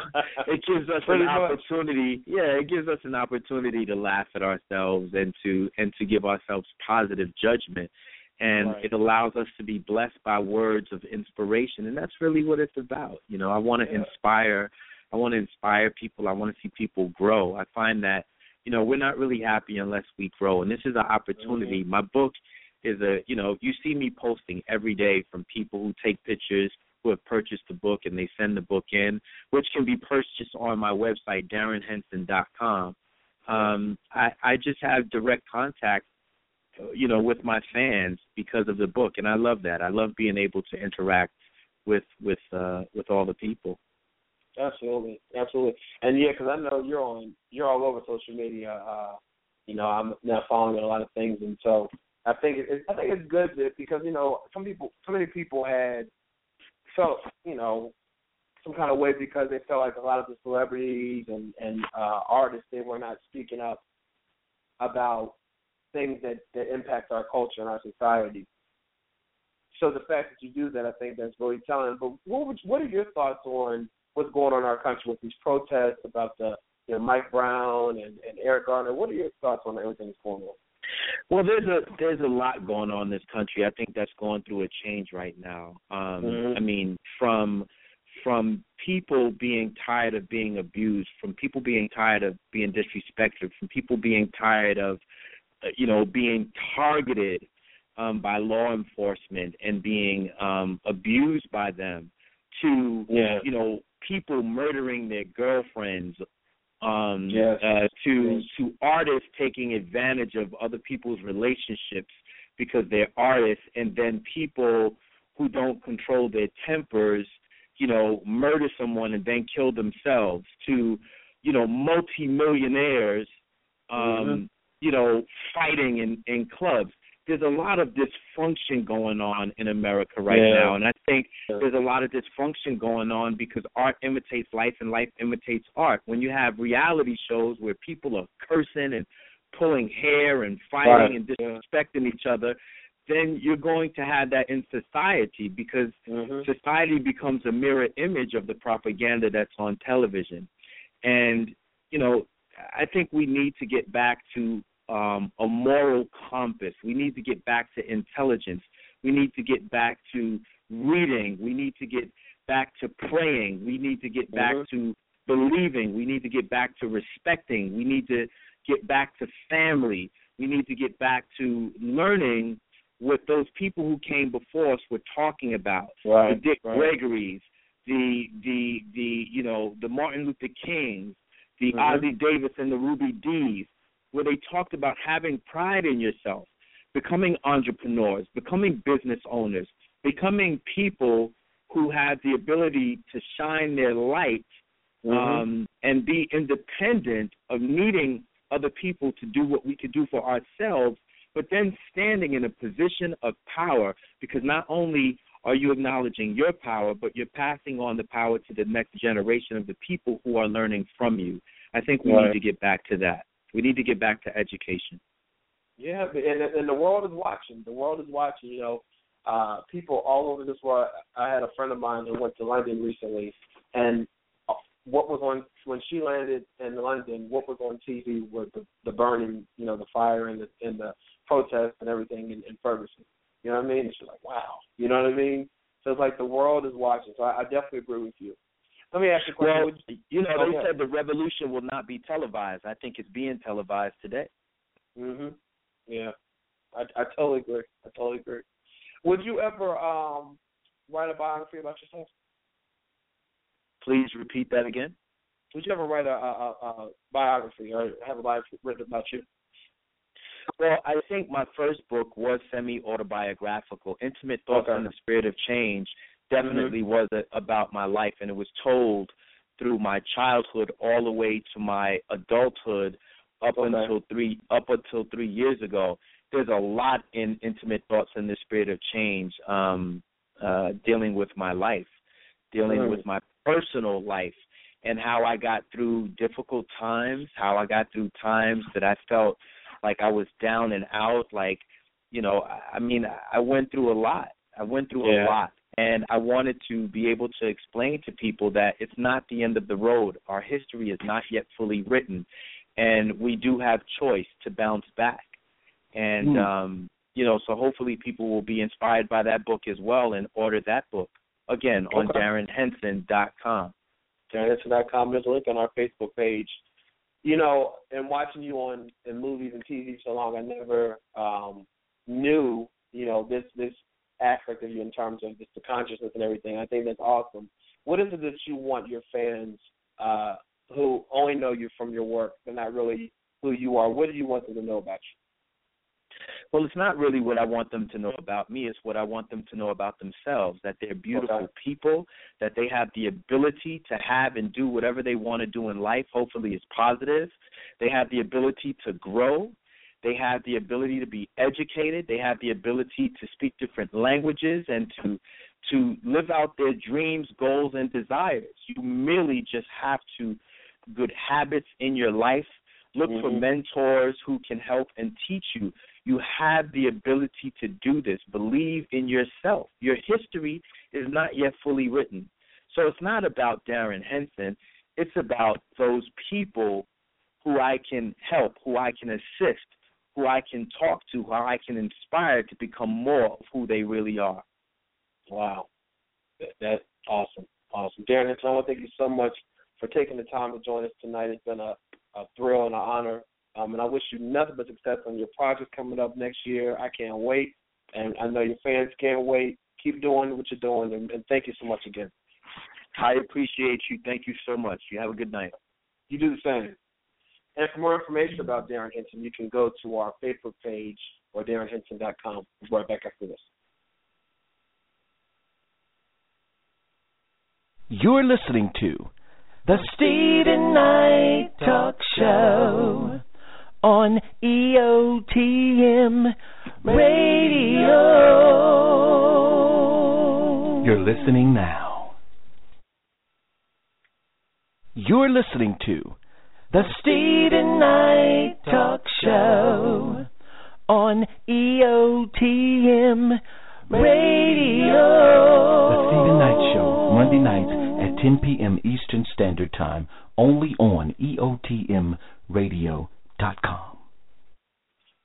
it gives us an opportunity. Yeah, it gives us an opportunity to laugh at ourselves and to and to give ourselves positive judgment, and Right. it allows us to be blessed by words of inspiration, and that's really what it's about. You know, I want to Yeah. inspire. I want to inspire people. I want to see people grow. I find that you know we're not really happy unless we grow, and this is an opportunity. Mm-hmm. My book is a you know you see me posting every day from people who take pictures who have purchased the book and they send the book in, which can be purchased on my website darrinhenson.com. Um, I I just have direct contact, you know, with my fans because of the book, and I love that. I love being able to interact with with uh, with all the people. Absolutely, absolutely, and yeah, because I know you're on, you're all over social media. Uh, you know, I'm now following a lot of things, and so I think it, I think it's good that because you know some people, so many people had felt you know some kind of way because they felt like a lot of the celebrities and and uh, artists they were not speaking up about things that that impact our culture and our society. So the fact that you do that, I think that's really telling. But what would, what are your thoughts on what's going on in our country with these protests about the you know Mike Brown and, and Eric Garner? What are your thoughts on everything that's going on? Well, there's a there's a lot going on in this country. I think that's going through a change right now. Um Mhm. I mean, from from people being tired of being abused, from people being tired of being disrespected, from people being tired of uh, you know being targeted um by law enforcement and being um abused by them to Yeah. you know people murdering their girlfriends um Yes. uh to Yes. to artists taking advantage of other people's relationships because they're artists and then people who don't control their tempers you know murder someone and then kill themselves to you know multimillionaires um Mhm. you know fighting in in clubs there's a lot of dysfunction going on in America right Yeah. now and I think there's a lot of dysfunction going on because art imitates life and life imitates art. When you have reality shows where people are cursing and pulling hair and fighting Right. and disrespecting each other, then you're going to have that in society because Mhm. society becomes a mirror image of the propaganda that's on television. And, you know, I think we need to get back to um, a moral compass. We need to get back to intelligence. We need to get back to reading. We need to get back to praying. We need to get back Mhm. to believing. We need to get back to respecting. We need to get back to family. We need to get back to learning what those people who came before us were talking about. Right, The Dick right. Gregory's, the the the you know the Martin Luther Kings, the Mhm. Ossie Davis and the Ruby Dees, where they talked about having pride in yourself, becoming entrepreneurs, becoming business owners, becoming people who have the ability to shine their light Mhm. um, and be independent of needing other people to do what we could do for ourselves, but then standing in a position of power because not only are you acknowledging your power, but you're passing on the power to the next generation of the people who are learning from you. I think we Right. need to get back to that. We need to get back to education. Yeah, and and the world is watching. The world is watching. You know, uh, people all over this world. I had a friend of mine who went to London recently, and what was on when she landed in London, what was on TV was the, the burning, you know, the fire and the and the protests and everything in, in Ferguson. You know what I mean? And she's like, wow. You know what I mean? So it's like the world is watching. So I, I definitely agree with you. Let me ask you a question. Well, you know, Oh, they said the revolution will not be televised. I think it's being televised today. Mhm. Yeah, I I totally agree. I totally agree. Would you ever um write a biography about yourself? Please repeat that again. Would you ever write a, a, a, a biography or have a biography written about you? Well, I think my first book was semi autobiographical. Intimate Thoughts Okay. on the Spirit of Change definitely was a, about my life, and it was told through my childhood all the way to my adulthood up Okay. until three up until three years ago. There's a lot in Intimate Thoughts in the Spirit of Change, um, uh, dealing with my life, dealing Mm. with my personal life, and how I got through difficult times, how I got through times that I felt like I was down and out. Like, you know, I I mean, I went through a lot. I went through Yeah. a lot. And I wanted to be able to explain to people that it's not the end of the road. Our history is not yet fully written. And we do have choice to bounce back. And, Hmm. um, you know, so hopefully people will be inspired by that book as well and order that book. Again, on Okay. DarrinHenson.com. DarrinHenson.com. There's a link on our Facebook page. You know, and watching you on in movies and TV so long, I never um, knew, you know, this this aspect of you in terms of just the consciousness and everything. I think that's awesome. What is it that you want your fans uh, who only know you from your work, but not really who you are? What do you want them to know about you? Well, it's not really what I want them to know about me. It's what I want them to know about themselves. That they're beautiful Okay. people. That they have the ability to have and do whatever they want to do in life. Hopefully, it's positive. They have the ability to grow. They have the ability to be educated. They have the ability to speak different languages and to to live out their dreams, goals, and desires. You merely just have to good habits in your life. Look for Mhm. mentors who can help and teach you. You have the ability to do this. Believe in yourself. Your history is not yet fully written. So it's not about Darrin Henson. It's about those people who I can help, who I can assist, who I can talk to, who I can inspire to become more of who they really are. Wow. That's awesome. Awesome. Darrin want to thank you so much for taking the time to join us tonight. It's been a, a thrill and an honor. Um, and I wish you nothing but success on your project coming up next year. I can't wait. And I know your fans can't wait. Keep doing what you're doing. And, and thank you so much again. I appreciate you. Thank you so much. You have a good night. You do the same. And for more information about Darrin Henson, you can go to our Facebook page or DarrinHenson.com. We'll be right back after this. You're listening to the Steven Knight Talk Show on EOTM Radio. You're listening now. You're listening to the Steven Knight Talk Show on EOTM Radio. The Steven Knight Show, Monday nights at 10 p.m. Eastern Standard Time, only on EOTMRadio.com.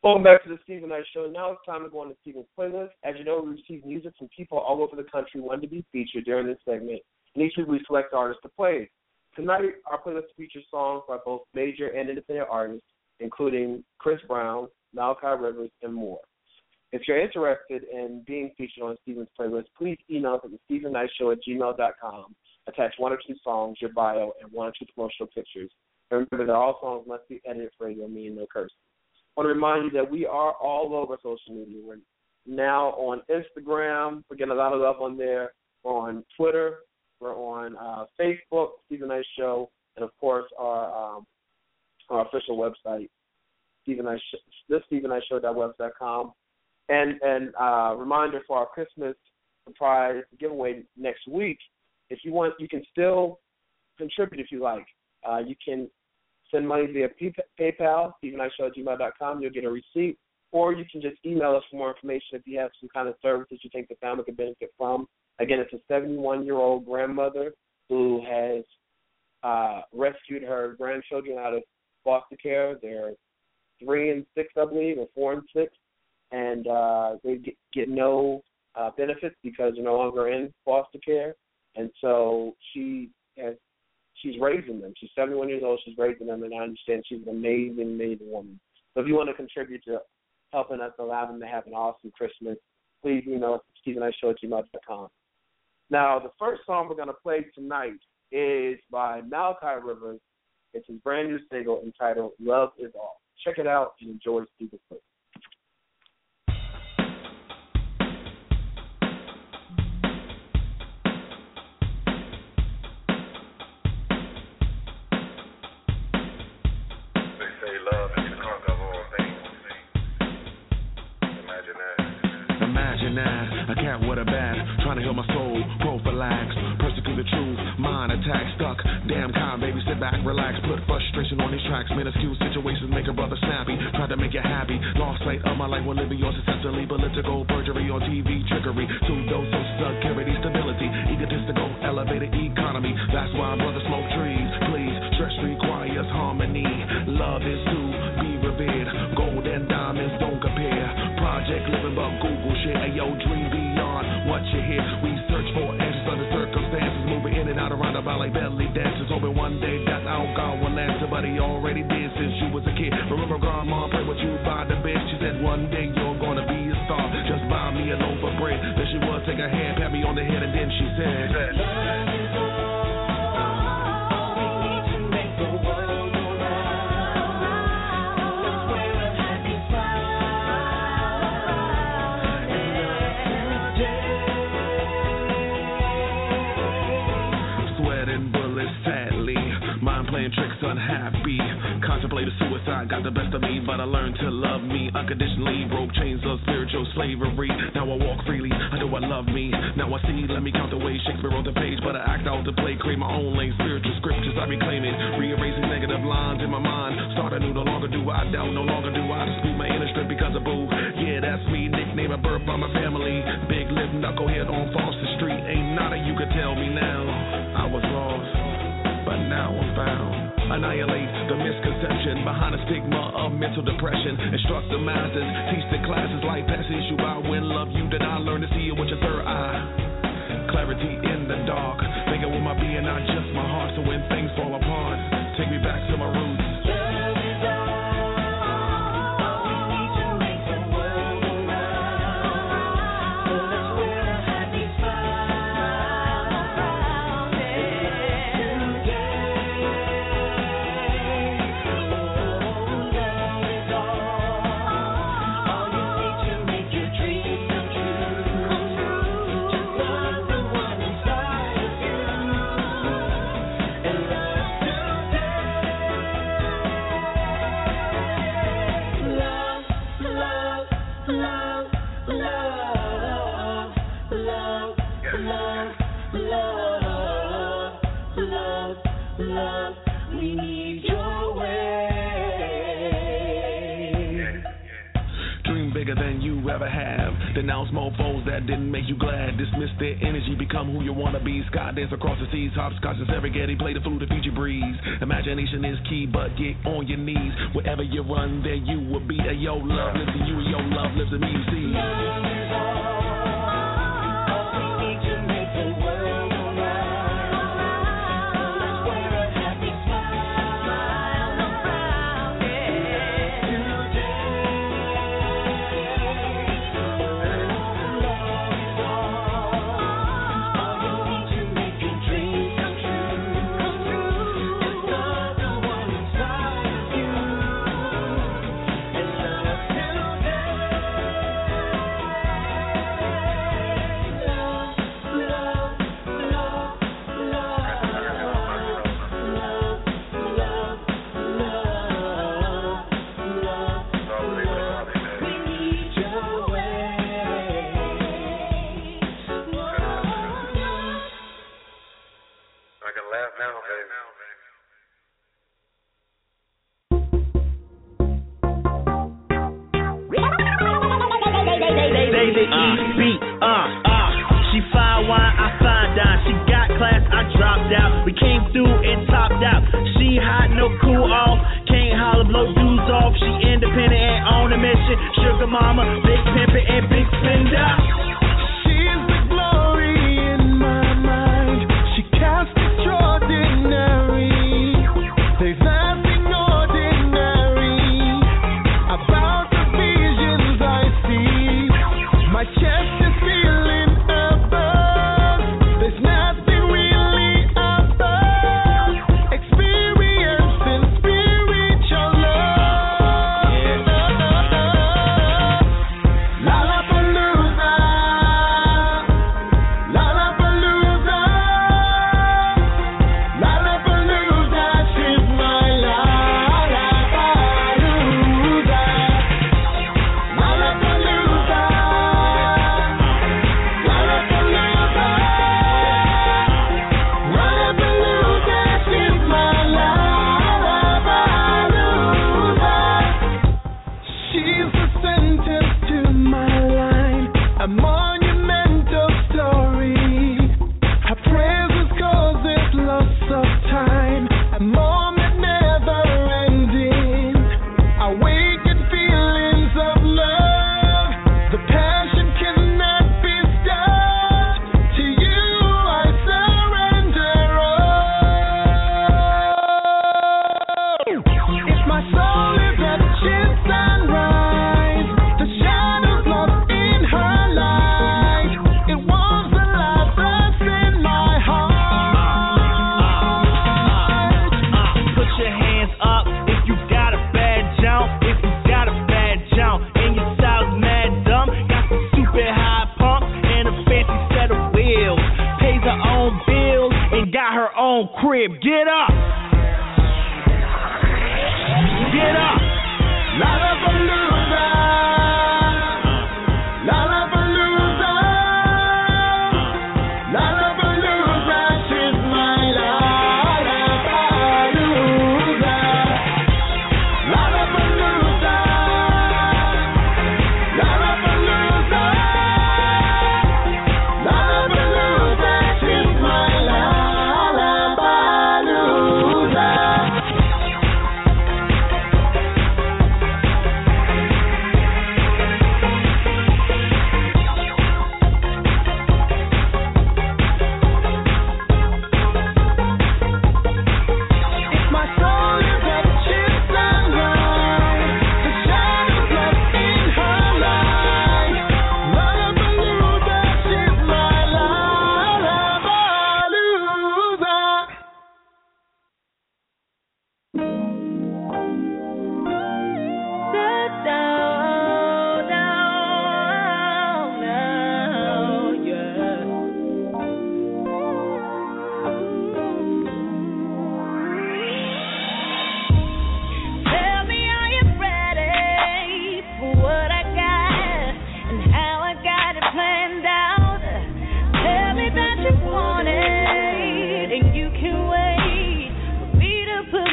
Welcome back to the Steven Knight Show. Now it's time to go on to Steven's playlist. As you know, we receive music from people all over the country wanting to be featured during this segment. And each week we select artists to play. Tonight, our playlist features songs by both major and independent artists, including Chris Brown, Malachi Rivers, and more. If you're interested in being featured on Steven's playlist, please email us at the Knight Show at gmail.com. Attach one or two songs, your bio, and one or two promotional pictures. And remember that all songs must be edited for radio, meaning no cursing. I want to remind you that we are all over social media. We're now on Instagram. We're getting a lot of love on there. We're on Twitter. We're on uh, Facebook, Steven Knight Show, and of course our um, our official website, Steven Show, this Steven Knight Show.webs.com. And and uh, reminder for our Christmas surprise giveaway next week. If you want, you can still contribute if you like. Uh, you can send money via PayPal, StevenKnightShow@gmail.com. You'll get a receipt, or you can just email us for more information if you have some kind of services you think the family could benefit from. Again, it's a 71-year-old grandmother who has uh, rescued her grandchildren out of foster care. They're three and six, I believe, or four and six, and uh, they get, get no uh, benefits because they're no longer in foster care. And so she has she's raising them. She's 71 years old. She's raising them, and I understand she's an amazing, amazing woman. So if you want to contribute to helping us allow them to have an awesome Christmas, please email us at StephenIShow. Now, the first song we're going to play tonight is by Malachi Rivers. It's his brand new single entitled Love Is All. Check it out and enjoy Stupid Clip. They say love is the conquer of all things. Imagine that. Cat with a bat, trying to heal my soul, prophylax, persecute the truth, mind attack, stuck, damn calm, baby, sit back, relax, put frustration on these tracks, minuscule situations make a brother snappy, try to make you happy, lost sight of my life when living yours successfully, political perjury on TV, trickery, pseudo social security, stability, egotistical, elevated economy, that's why brother smoke trees, please, stress requires harmony, love is to be revered, gold and diamonds don't compare, project living but Google shit, ayo, dream said, Contemplated suicide got the best of me, but I learned to love me unconditionally. Broke chains of spiritual slavery. Now I walk freely. I know I love me. Now I see. Let me count the ways Shakespeare wrote the page, but I act out the play. Create my own lane. Spiritual scriptures I reclaim it. Rearranging negative lines in my mind. Start anew. No longer do I doubt. No longer do I dispute my inner strength because of boo. Yeah, that's me. Nickname a birth by my family. Big lip knucklehead on Foster Street. Ain't nada you could tell me now. I was lost but now I'm found. Annihilate the misconception behind the stigma of mental depression. Instruct the masses, teach the classes like passes you by. When love you, I learn to see it with your third eye. Clarity in the dark, thinking with my being, not just my heart. So when things fall apart, take me back to my roots.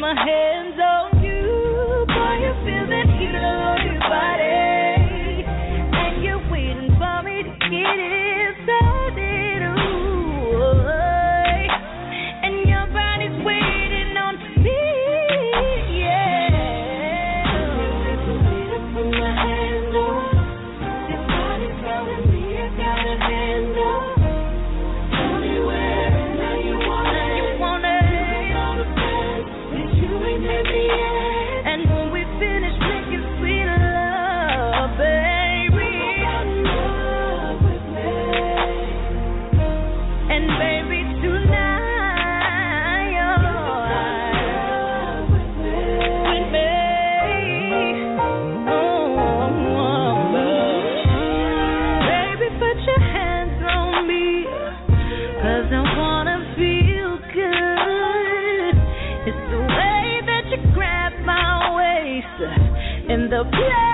My hands the place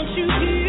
Don't you hear?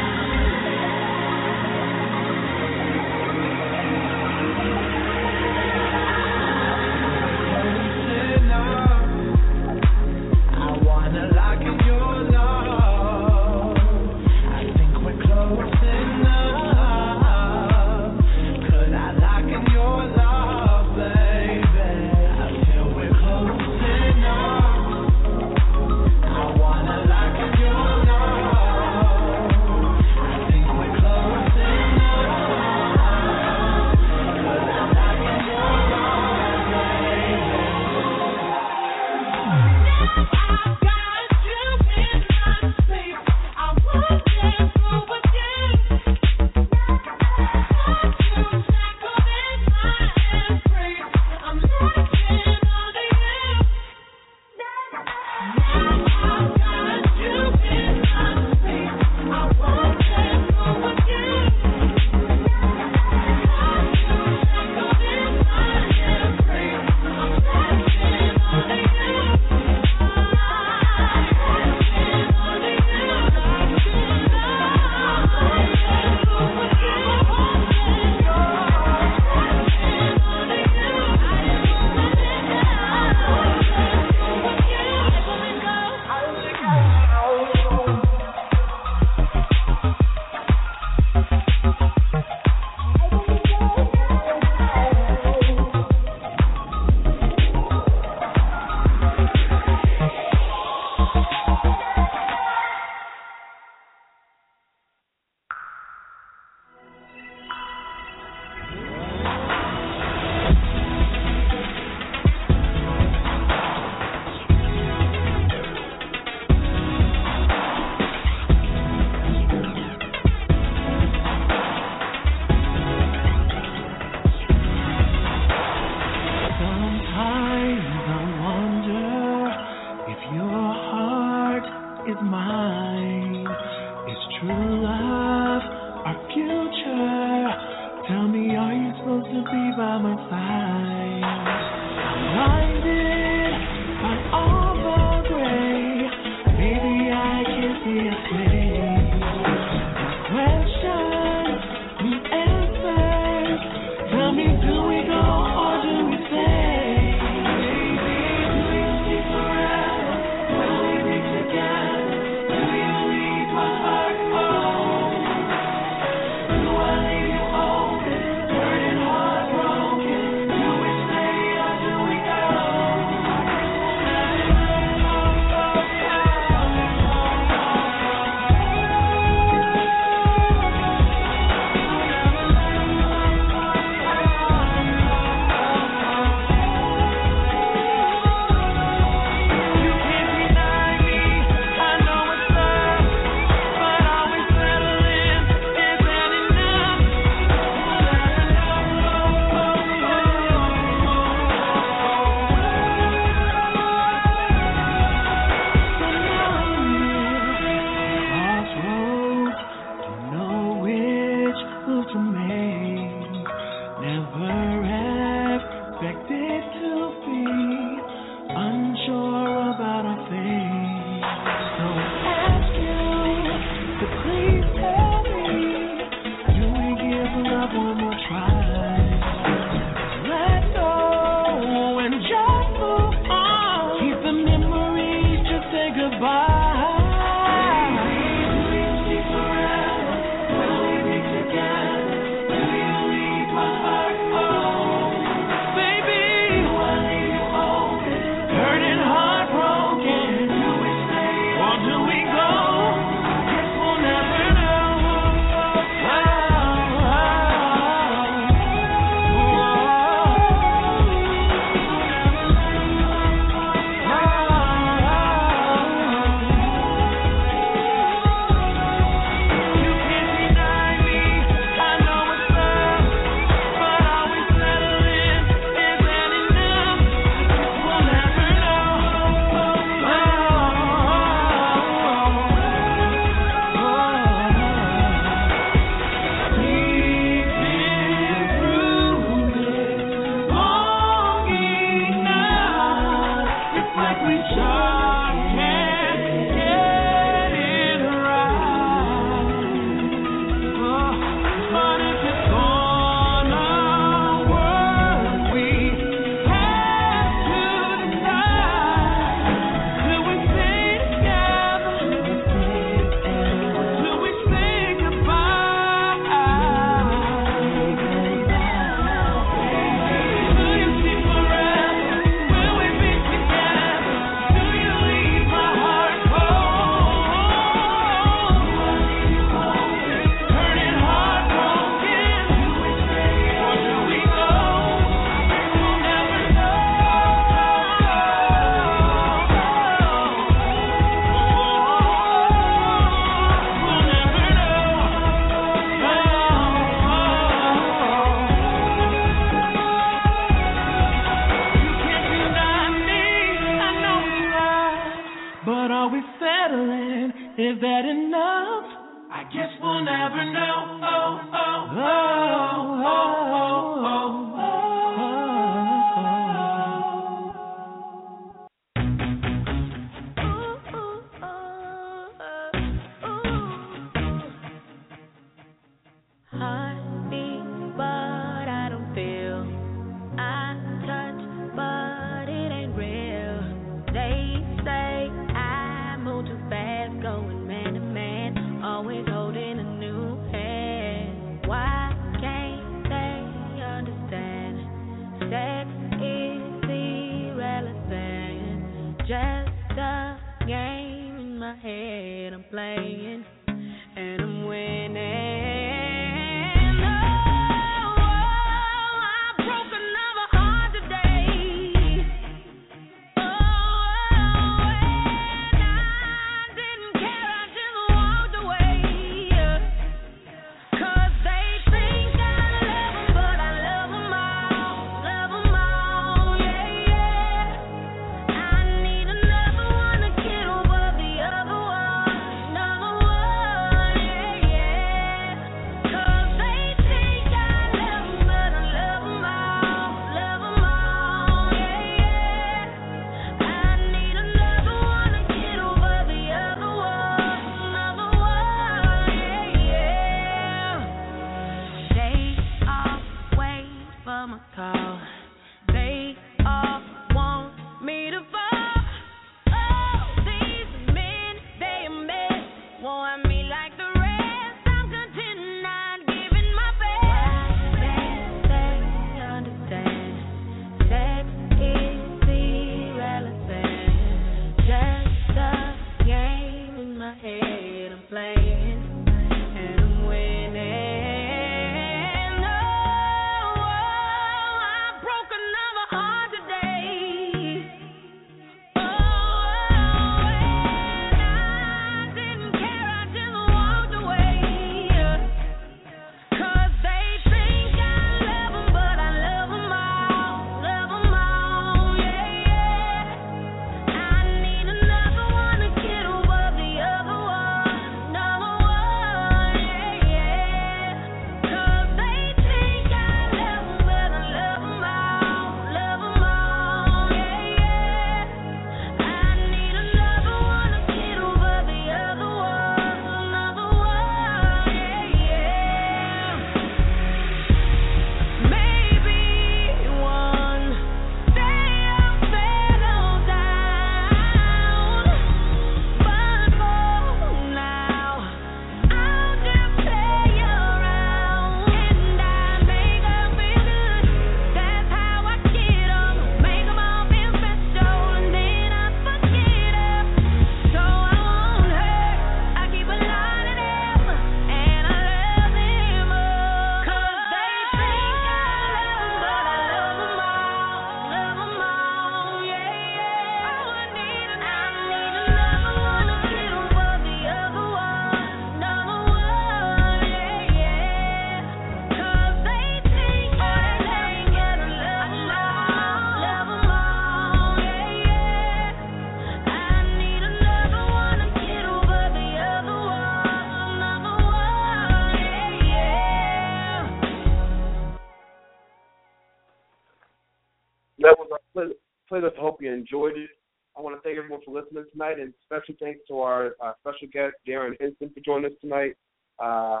Play- playlist. I hope you enjoyed it. I want to thank everyone for listening tonight, and special thanks to our, our special guest Darrin Henson for joining us tonight. Uh,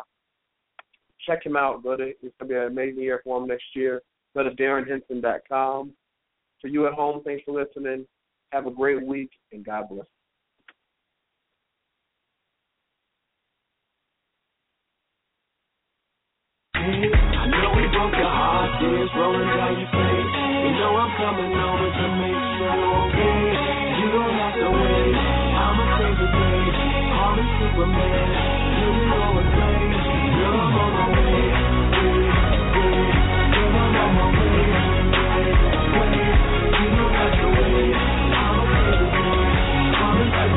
check him out. To it's gonna be an amazing year for him next year. Go to DarrinHenson.com. For you at home, thanks for listening. Have a great week, and God bless. I know we broke your heart, rolling down your face. You know I'm coming over to make sure you're okay. You don't have to wait. I'ma save the day. Superman. You. Girl, I'm on my way. Wait, wait. Girl, I'm on my way. Wait, wait. You don't have to wait. I'ma day. Superman.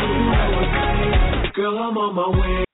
You know it's late. Girl, I'm on my way.